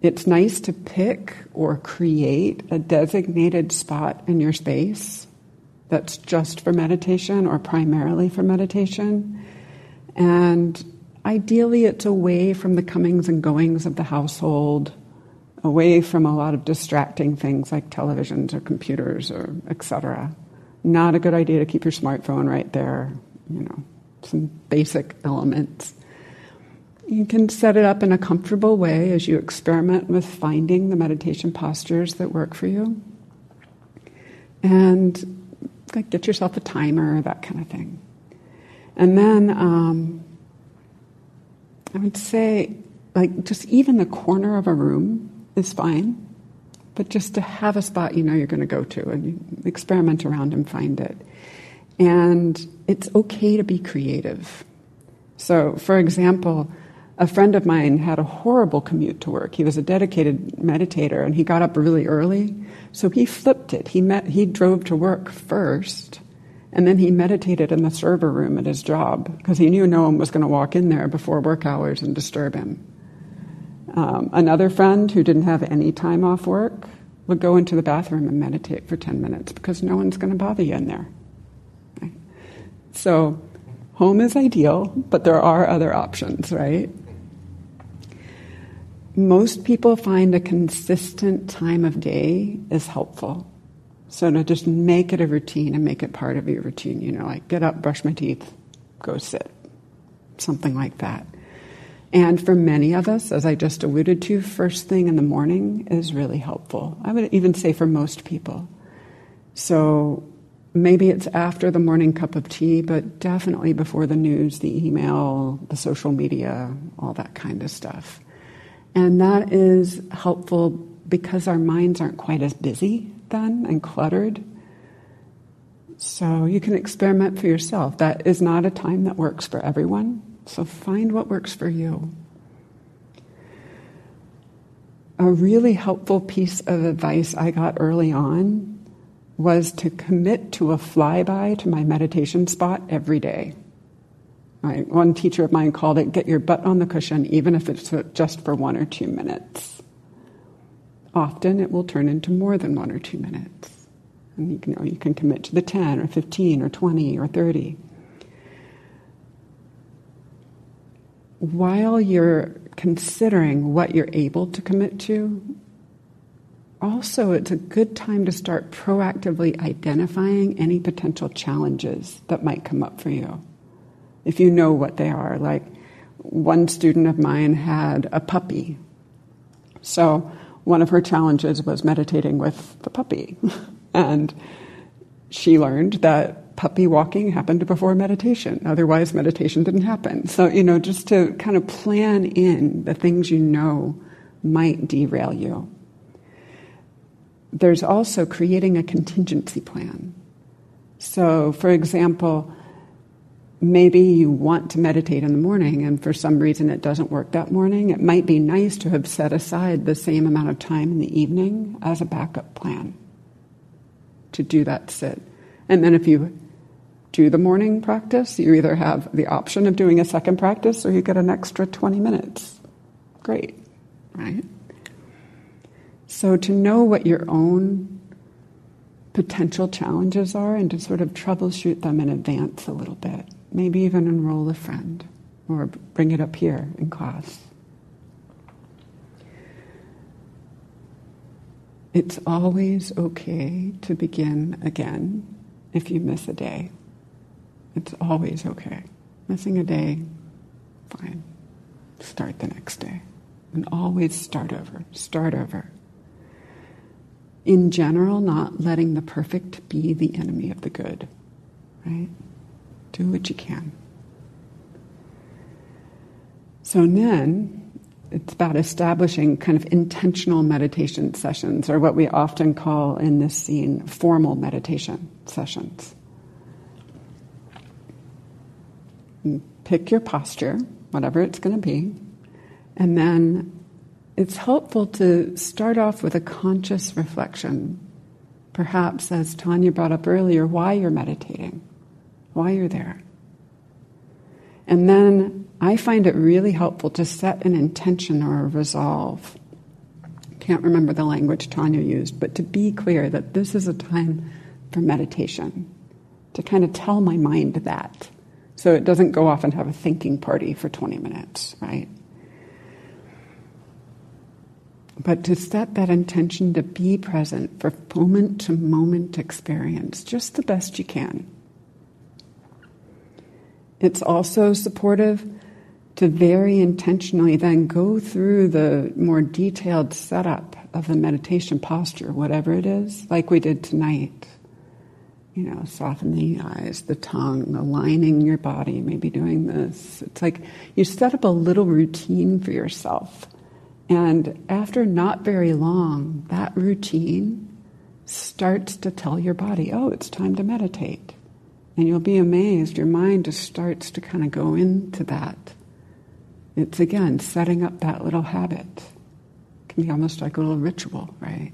It's nice to pick or create a designated spot in your space that's just for meditation or primarily for meditation. And ideally, it's away from the comings and goings of the household away from a lot of distracting things like televisions or computers or etc. Not a good idea to keep your smartphone right there, you know, some basic elements. You can set it up in a comfortable way as you experiment with finding the meditation postures that work for you. And like, get yourself a timer, that kind of thing. And then um, I would say, like, just even the corner of a room is fine. But just to have a spot you know you're going to go to and experiment around and find it. And it's okay to be creative. So, for example, a friend of mine had a horrible commute to work. He was a dedicated meditator and he got up really early. So he flipped it. He, met, he drove to work first and then he meditated in the server room at his job because he knew no one was going to walk in there before work hours and disturb him. Um, another friend who didn't have any time off work would go into the bathroom and meditate for 10 minutes because no one's going to bother you in there. Right? So, home is ideal, but there are other options, right? Most people find a consistent time of day is helpful. So, to just make it a routine and make it part of your routine, you know, like get up, brush my teeth, go sit, something like that. And for many of us, as I just alluded to, first thing in the morning is really helpful. I would even say for most people. So maybe it's after the morning cup of tea, but definitely before the news, the email, the social media, all that kind of stuff. And that is helpful because our minds aren't quite as busy then and cluttered. So you can experiment for yourself. That is not a time that works for everyone. So find what works for you. A really helpful piece of advice I got early on was to commit to a flyby to my meditation spot every day. One teacher of mine called it get your butt on the cushion, even if it's just for one or two minutes. Often it will turn into more than one or two minutes. And you, can, you, know, you can commit to the 10 or 15 or 20 or 30. While you're considering what you're able to commit to, also it's a good time to start proactively identifying any potential challenges that might come up for you if you know what they are. Like one student of mine had a puppy. So one of her challenges was meditating with the puppy. and she learned that puppy walking happened before meditation. Otherwise, meditation didn't happen. So, you know, just to kind of plan in the things you know might derail you. There's also creating a contingency plan. So, for example, maybe you want to meditate in the morning and for some reason it doesn't work that morning, it might be nice to have set aside the same amount of time in the evening as a backup plan to do that sit. And then if you do the morning practice, you either have the option of doing a second practice or you get an extra 20 minutes. Great, right? So to know what your own potential challenges are and to sort of troubleshoot them in advance a little bit maybe even enroll a friend or bring it up here in class. It's always okay to begin again if you miss a day. It's always okay. Missing a day, fine. Start the next day. And always start over. Start over. In general, not letting the perfect be the enemy of the good, right? Do what you can. So then, it's about establishing kind of intentional meditation sessions, or what we often call in this scene formal meditation sessions. Pick your posture, whatever it's going to be, and then it's helpful to start off with a conscious reflection. Perhaps, as Tanya brought up earlier, why you're meditating why you're there. And then I find it really helpful to set an intention or a resolve. Can't remember the language Tanya used, but to be clear that this is a time for meditation, to kind of tell my mind that. So it doesn't go off and have a thinking party for 20 minutes, right? But to set that intention to be present for moment to moment experience, just the best you can. It's also supportive to very intentionally then go through the more detailed setup of the meditation posture, whatever it is, like we did tonight. You know, soften the eyes, the tongue, aligning your body, maybe doing this. It's like you set up a little routine for yourself. And after not very long, that routine starts to tell your body, oh, it's time to meditate. And you'll be amazed, your mind just starts to kind of go into that. It's again setting up that little habit. It can be almost like a little ritual, right?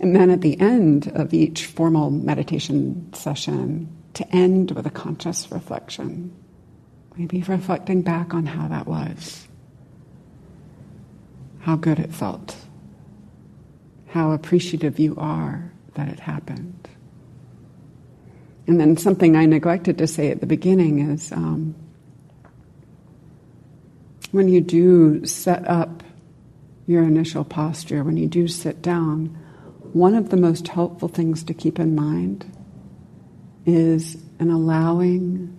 And then at the end of each formal meditation session, to end with a conscious reflection. Maybe reflecting back on how that was, how good it felt, how appreciative you are that it happened. And then something I neglected to say at the beginning is um, when you do set up your initial posture, when you do sit down, one of the most helpful things to keep in mind is an allowing,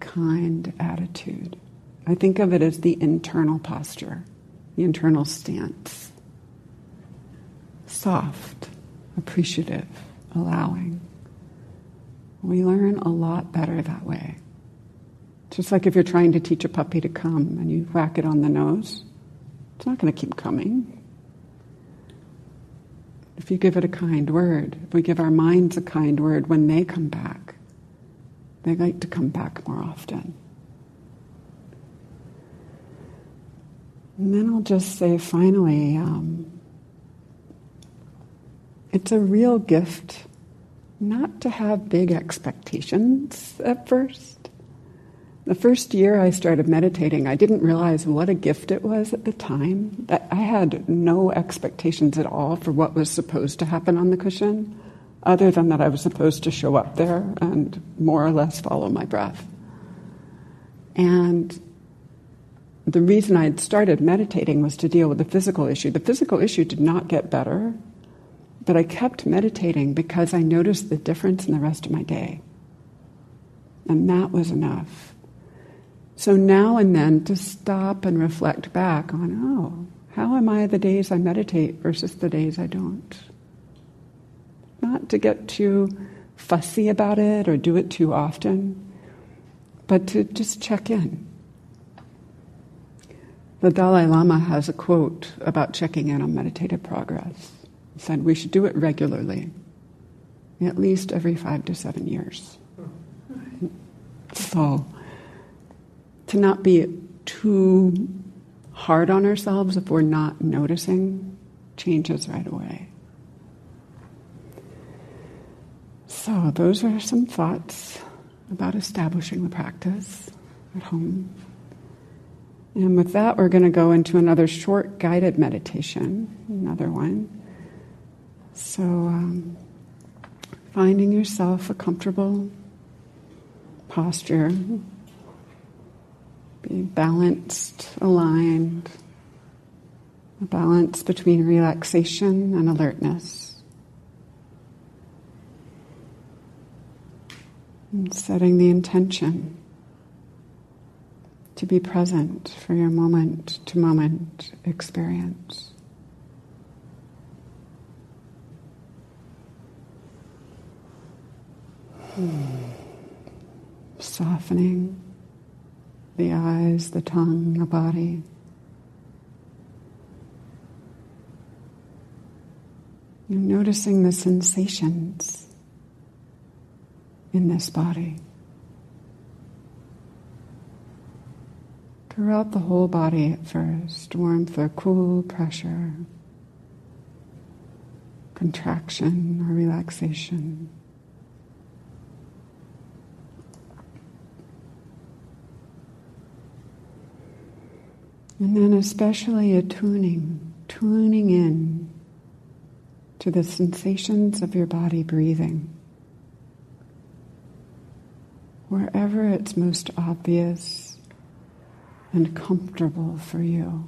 kind attitude. I think of it as the internal posture, the internal stance. Soft, appreciative, allowing. We learn a lot better that way. Just like if you're trying to teach a puppy to come and you whack it on the nose, it's not going to keep coming. If you give it a kind word, if we give our minds a kind word when they come back, they like to come back more often. And then I'll just say finally, um, it's a real gift not to have big expectations at first. The first year I started meditating, I didn't realize what a gift it was at the time. That I had no expectations at all for what was supposed to happen on the cushion, other than that I was supposed to show up there and more or less follow my breath. And the reason I had started meditating was to deal with the physical issue. The physical issue did not get better, but I kept meditating because I noticed the difference in the rest of my day. And that was enough. So now and then to stop and reflect back on, oh, how am I the days I meditate versus the days I don't? Not to get too fussy about it or do it too often, but to just check in. The Dalai Lama has a quote about checking in on meditative progress. Said we should do it regularly, at least every five to seven years. So, to not be too hard on ourselves if we're not noticing changes right away. So, those are some thoughts about establishing the practice at home. And with that, we're going to go into another short guided meditation, another one. So, um, finding yourself a comfortable posture, be balanced, aligned, a balance between relaxation and alertness. And setting the intention to be present for your moment to moment experience. Softening the eyes, the tongue, the body. You're noticing the sensations in this body. throughout the whole body at first warmth or cool pressure, contraction or relaxation. And then, especially a tuning, tuning in to the sensations of your body breathing. Wherever it's most obvious and comfortable for you.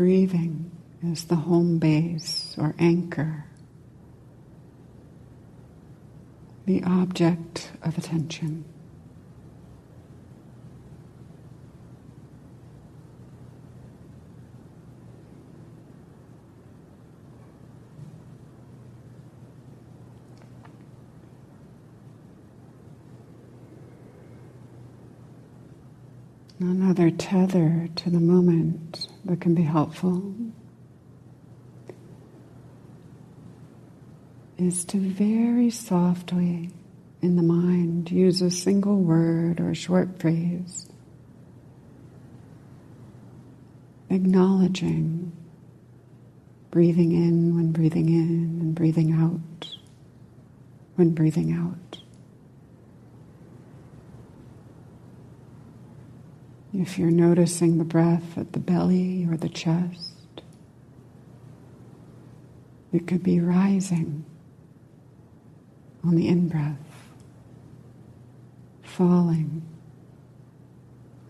Breathing is the home base or anchor, the object of attention. Another tether to the moment that can be helpful. Is to very softly in the mind use a single word or a short phrase, acknowledging. Breathing in when breathing in and breathing out when breathing out. If you're noticing the breath at the belly or the chest, it could be rising on the in breath, falling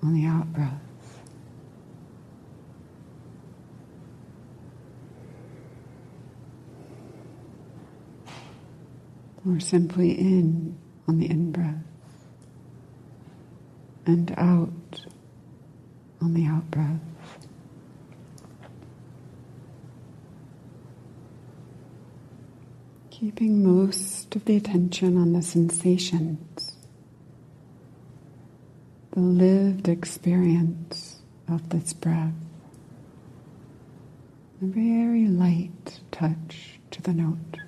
on the out breath. Or simply in on the in breath and out on the out breath. Keeping most of the attention on the sensations, the lived experience of this breath. A very light touch to the note.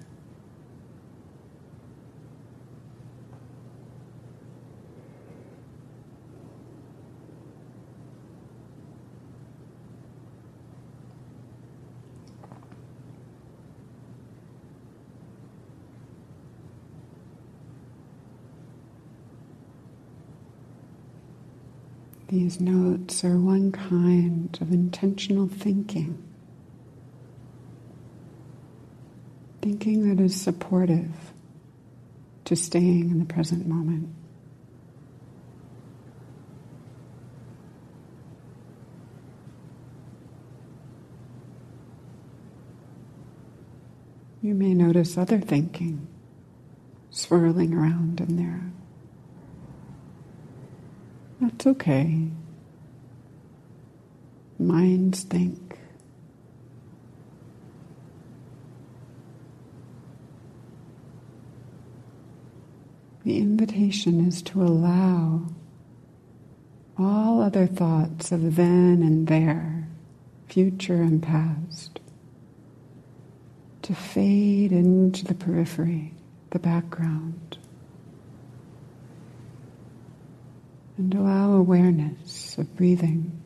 These notes are one kind of intentional thinking. Thinking that is supportive to staying in the present moment. You may notice other thinking swirling around in there. That's okay. Minds think. The invitation is to allow all other thoughts of then and there, future and past, to fade into the periphery, the background. And allow awareness of breathing,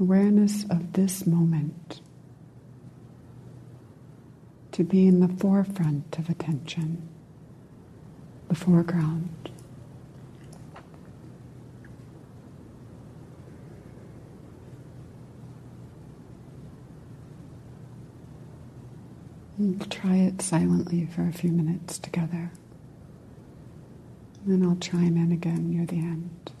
awareness of this moment to be in the forefront of attention, the foreground. We'll try it silently for a few minutes together. And then I'll chime in again near the end.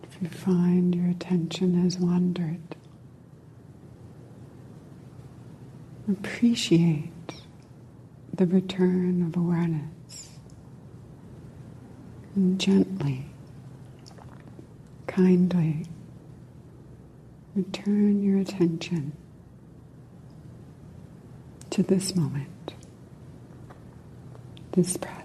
If you find your attention has wandered, appreciate the return of awareness and gently, kindly return your attention to this moment, this breath.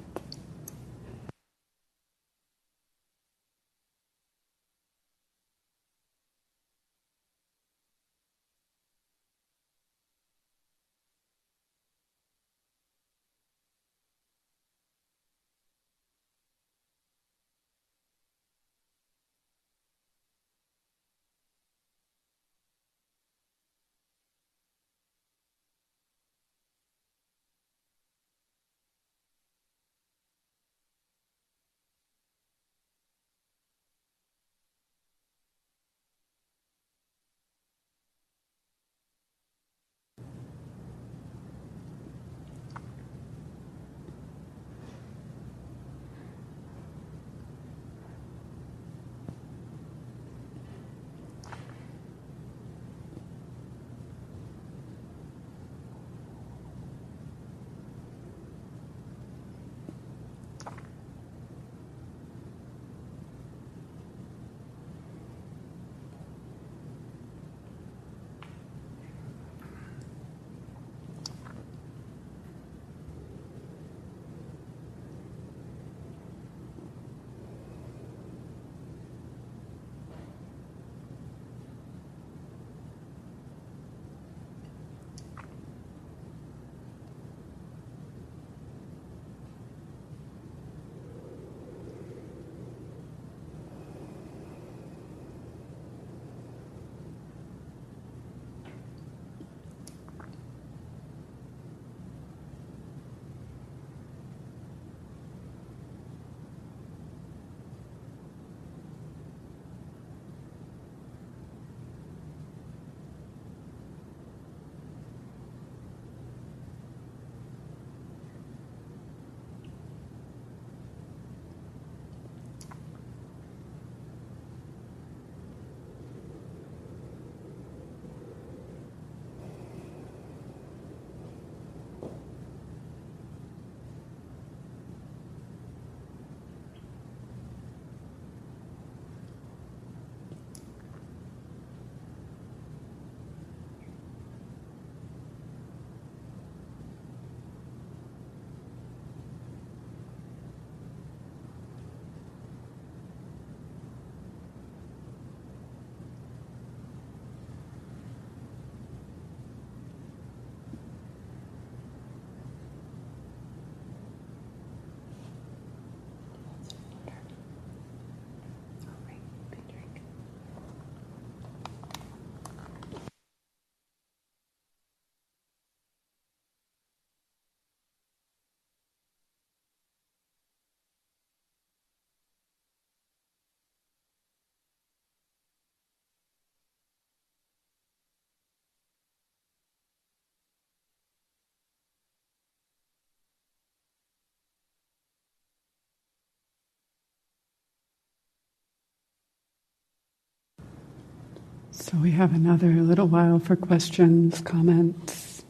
So we have another little while for questions, comments.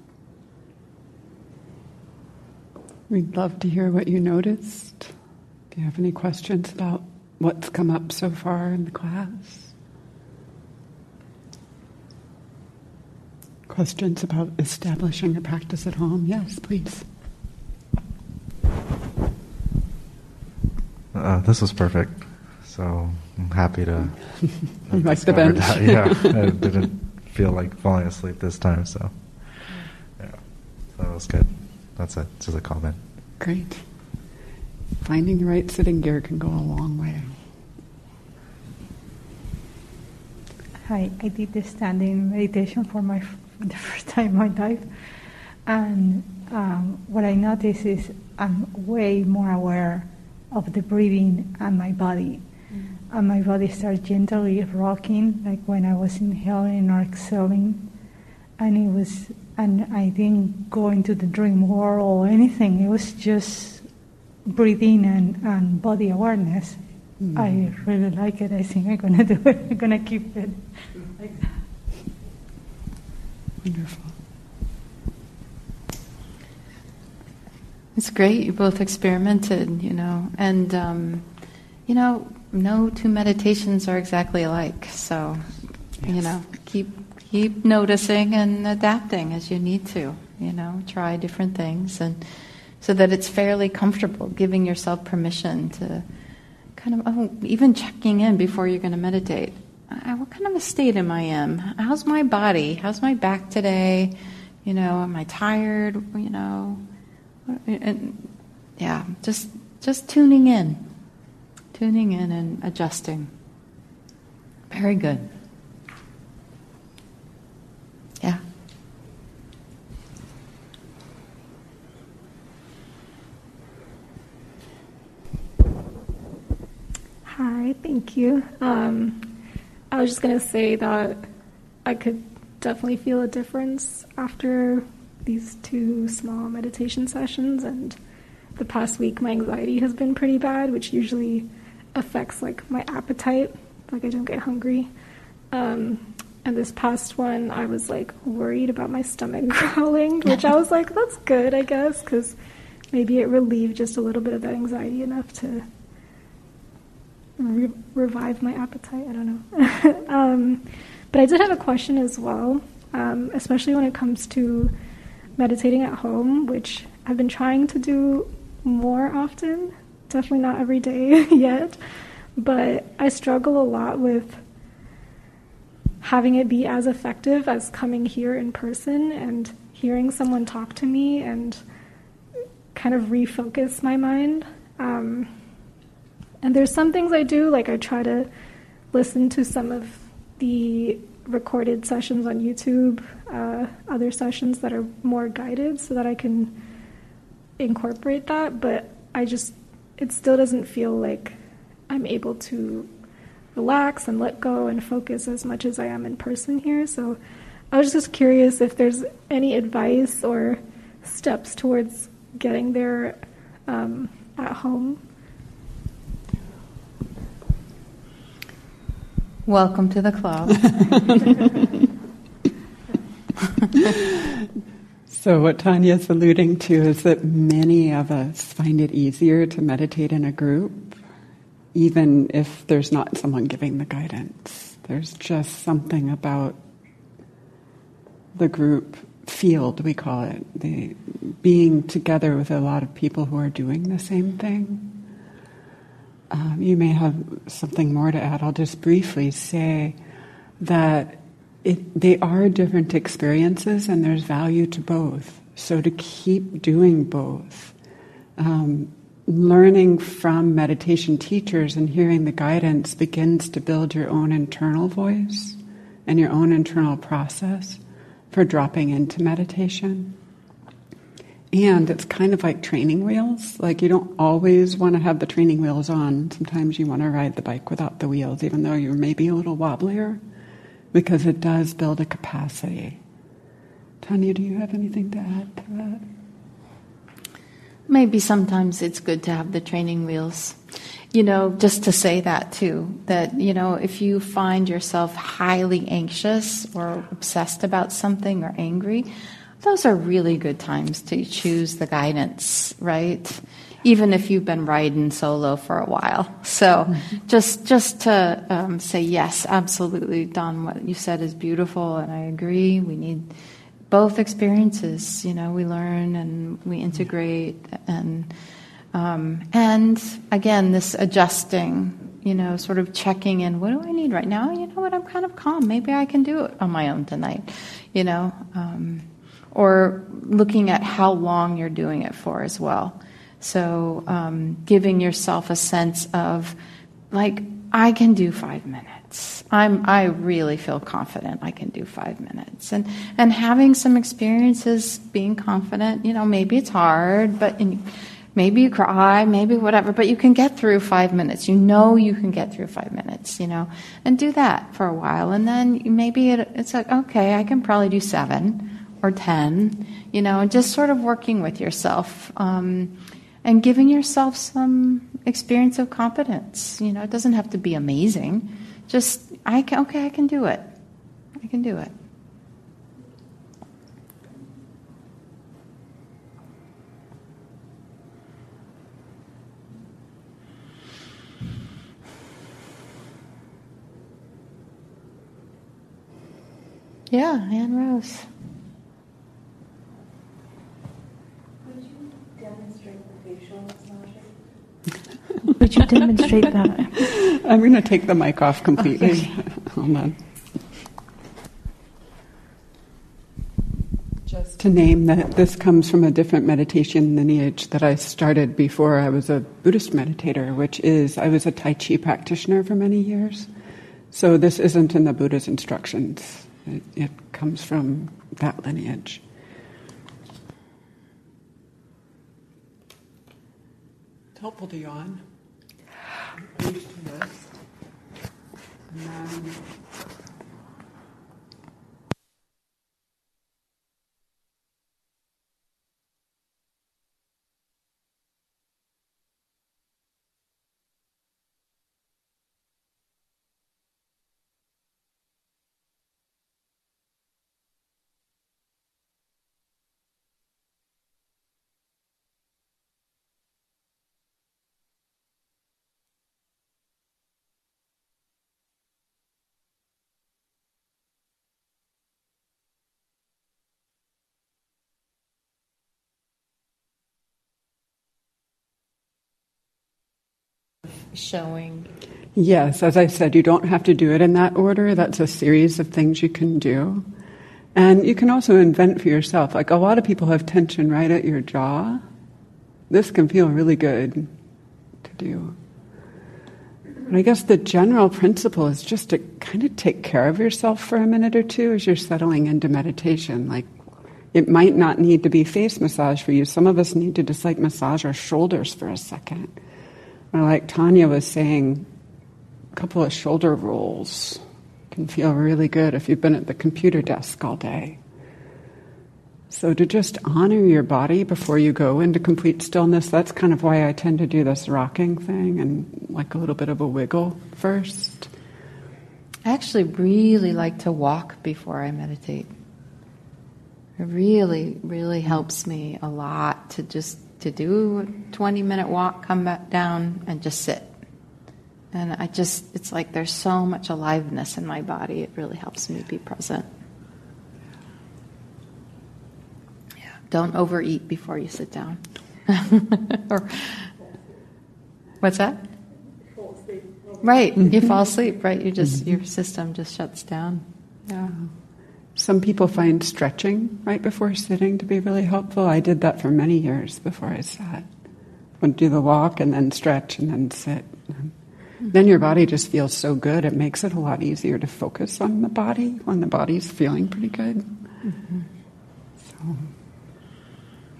We'd love to hear what you noticed. Do you have any questions about what's come up so far in the class? Questions about establishing a practice at home? Yes, please. Uh, this was perfect. So I'm happy to. like the bench. yeah, I didn't feel like falling asleep this time, so yeah, that was good. That's it. Just a comment. Great. Finding the right sitting gear can go a long way. Hi, I did the standing meditation for my for the first time in my life, and um, what I notice is I'm way more aware of the breathing and my body. And my body started gently rocking, like when I was inhaling or exhaling. And it was, and I didn't go into the dream world or anything. It was just breathing and, and body awareness. Mm-hmm. I really like it. I think I'm gonna do it. I'm gonna keep it like. Wonderful. It's great. You both experimented, you know, and um, you know, no two meditations are exactly alike. So, yes. you know, keep keep noticing and adapting as you need to. You know, try different things, and so that it's fairly comfortable. Giving yourself permission to kind of oh, even checking in before you're going to meditate. Uh, what kind of a state am I in? How's my body? How's my back today? You know, am I tired? You know and yeah, just just tuning in, tuning in and adjusting. Very good. Yeah. Hi, thank you. Um, I was just going to say that I could definitely feel a difference after these two small meditation sessions and the past week my anxiety has been pretty bad which usually affects like my appetite. Like i don't get hungry. Um, and this past one i was like worried about my stomach growling which i was like that's good i guess because maybe it relieved just a little bit of that anxiety enough to re- revive my appetite. I don't know. Um, but i did have a question as well um, especially when it comes to meditating at home, which I've been trying to do more often. Definitely not every day yet, but I struggle a lot with having it be as effective as coming here in person and hearing someone talk to me and kind of refocus my mind. Um, and there's some things I do, like I try to listen to some of the recorded sessions on YouTube, uh, other sessions that are more guided so that I can incorporate that. But I just, it still doesn't feel like I'm able to relax and let go and focus as much as I am in person here. So I was just curious if there's any advice or steps towards getting there um, at home. Welcome to the club. so, what Tanya is alluding to is that many of us find it easier to meditate in a group, even if there's not someone giving the guidance. There's just something about the group field, we call it, the being together with a lot of people who are doing the same thing um, you may have something more to add. I'll just briefly say that it, they are different experiences and there's value to both. So to keep doing both, um, learning from meditation teachers and hearing the guidance begins to build your own internal voice and your own internal process for dropping into meditation. And it's kind of like training wheels. Like you don't always want to have the training wheels on. Sometimes you want to ride the bike without the wheels, even though you're maybe a little wobblier, because it does build a capacity. Tanya, do you have anything to add to that? maybe sometimes it's good to have the training wheels. You know, just to say that too, that, you know, if you find yourself highly anxious or obsessed about something or angry, those are really good times to choose the guidance, right? Even if you've been riding solo for a while. So mm-hmm. just, just to um, say yes, absolutely, Dawn, what you said is beautiful and I agree. We need, both experiences. You know, we learn and we integrate, and um, and again, this adjusting. You know, sort of checking in. What do I need right now? You know what? I'm kind of calm. Maybe I can do it on my own tonight. You know, um, or looking at how long you're doing it for as well. So, um, giving yourself a sense of, like, I can do five minutes. I'm, I really feel confident I can do five minutes. And, and having some experiences being confident, you know, maybe it's hard, but maybe you cry, maybe whatever, but you can get through five minutes. You know you can get through five minutes, you know, and do that for a while. And then maybe it, it's like, okay, I can probably do seven or ten, you know, just sort of working with yourself. Um, and giving yourself some experience of competence. You know, it doesn't have to be amazing. Just, I can, okay, I can do it. I can do it. Yeah, Anne Rose. Would you demonstrate the facial massaging? Would you demonstrate that? I'm going to take the mic off completely. Okay. Hold on. Just to name that this comes from a different meditation lineage that I started before I was a Buddhist meditator, which is I was a Tai Chi practitioner for many years. So this isn't in the Buddha's instructions. It, it comes from that lineage. It's helpful to yawn used to this. And showing? Yes, as I said, you don't have to do it in that order. That's a series of things you can do. And you can also invent for yourself. Like a lot of people have tension right at your jaw. This can feel really good to do. But I guess the general principle is just to kind of take care of yourself for a minute or two as you're settling into meditation. Like, it might not need to be face massage for you. Some of us need to just like massage our shoulders for a second like Tanya was saying, a couple of shoulder rolls can feel really good if you've been at the computer desk all day. So to just honor your body before you go into complete stillness, that's kind of why I tend to do this rocking thing and like a little bit of a wiggle first. I actually really like to walk before I meditate. It really, really helps me a lot to just to do a 20 minute walk, come back down, and just sit. And I just, it's like there's so much aliveness in my body, it really helps me be present. Yeah, don't overeat before you sit down. or, what's that? Right, you fall asleep, right? You just, your system just shuts down. Yeah. Some people find stretching right before sitting to be really helpful. I did that for many years before I sat. Would do the walk and then stretch and then sit. Then your body just feels so good. It makes it a lot easier to focus on the body when the body's feeling pretty good. Mm-hmm. So,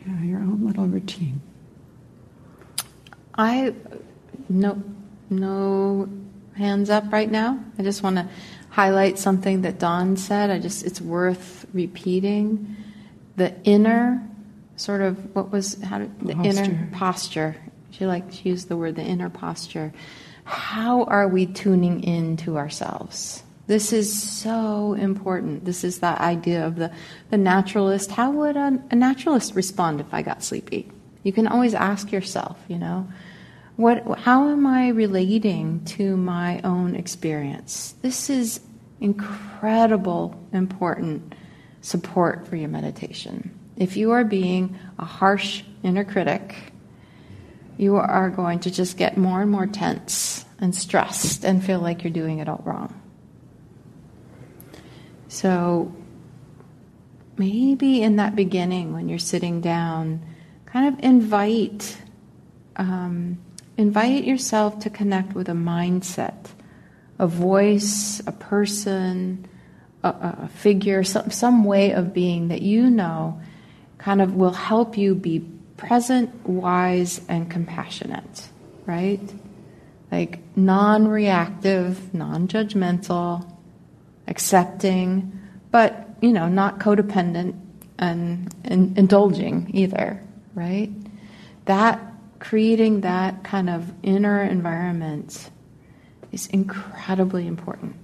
yeah, your own little routine. I no no hands up right now. I just want to highlight something that Dawn said. I just it's worth repeating. The inner sort of what was how did, the Posture. inner posture. She like she used the word the inner posture. How are we tuning in to ourselves? This is so important. This is that idea of the, the naturalist. How would a, a naturalist respond if I got sleepy? You can always ask yourself, you know, what, how am I relating to my own experience? This is incredible, important support for your meditation. If you are being a harsh inner critic, you are going to just get more and more tense and stressed and feel like you're doing it all wrong. So maybe in that beginning, when you're sitting down, kind of invite um, invite yourself to connect with a mindset, a voice, a person, a, a figure, some, some way of being that you know kind of will help you be present, wise, and compassionate, right? Like non reactive, non judgmental, accepting, but, you know, not codependent and, and indulging either, right? That creating that kind of inner environment is incredibly important.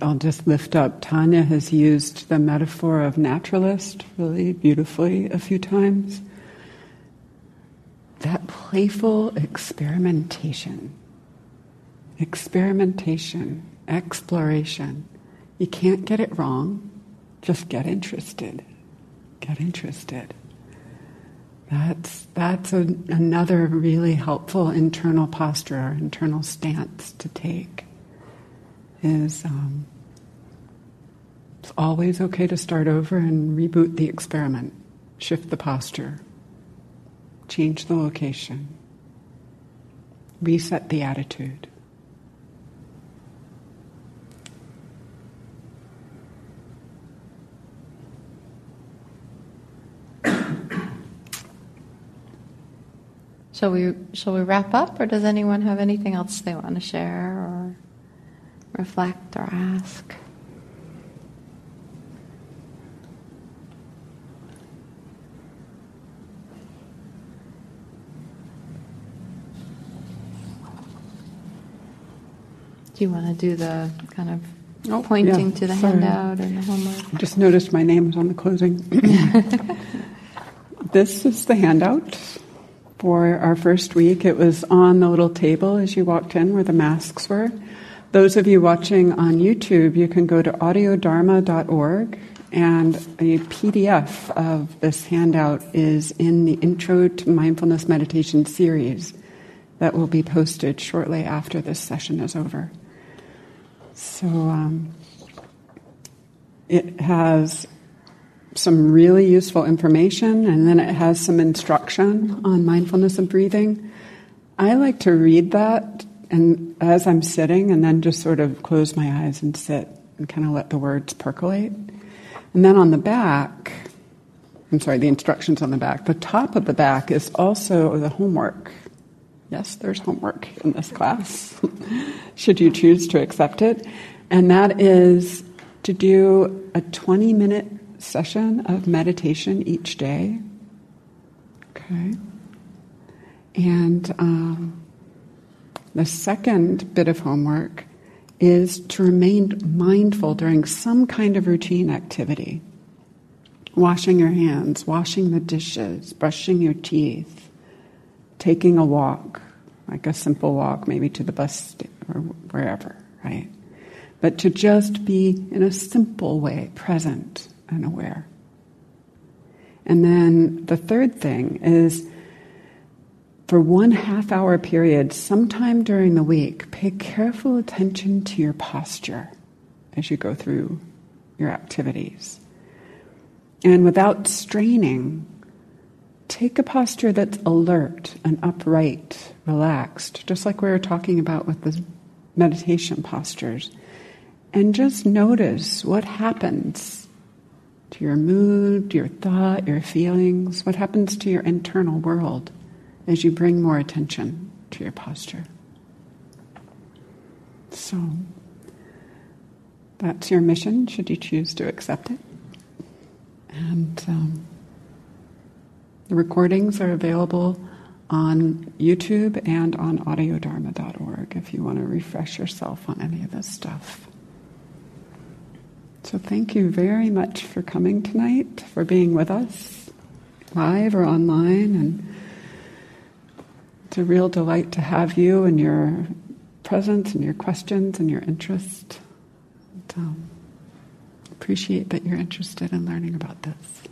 I'll just lift up. Tanya has used the metaphor of naturalist really beautifully a few times. That playful experimentation, experimentation, exploration. You can't get it wrong, just get interested. Get interested. That's, that's a, another really helpful internal posture or internal stance to take is um, it's always okay to start over and reboot the experiment, shift the posture, change the location, reset the attitude. Shall we shall we wrap up or does anyone have anything else they want to share or reflect or ask? Do you want to do the kind of Oh, pointing yeah, to the sorry. handout and the homework? I just noticed my name was on the closing. this is the handout for our first week. It was on the little table as you walked in where the masks were. Those of you watching on YouTube, you can go to audiodharma.org and a PDF of this handout is in the Intro to Mindfulness Meditation series that will be posted shortly after this session is over. So um, it has some really useful information and then it has some instruction on mindfulness and breathing. I like to read that and as I'm sitting and then just sort of close my eyes and sit and kind of let the words percolate. And then on the back, I'm sorry, the instructions on the back. The top of the back is also the homework. Yes, there's homework in this class, should you choose to accept it. And that is to do a 20 minute session of meditation each day. Okay. And um, the second bit of homework is to remain mindful during some kind of routine activity. Washing your hands, washing the dishes, brushing your teeth, taking a walk, like a simple walk, maybe to the bus or wherever, right? But to just be in a simple way present and aware. And then the third thing is for one half hour period, sometime during the week, pay careful attention to your posture as you go through your activities. And without straining, take a posture that's alert and upright, relaxed, just like we were talking about with the meditation postures. And just notice what happens to your mood, your thought, your feelings, what happens to your internal world as you bring more attention to your posture. So, that's your mission, should you choose to accept it. And um, the recordings are available on YouTube and on audiodharma.org if you want to refresh yourself on any of this stuff. So, thank you very much for coming tonight, for being with us, live or online. And it's a real delight to have you and your presence and your questions and your interest. And, um, appreciate that you're interested in learning about this.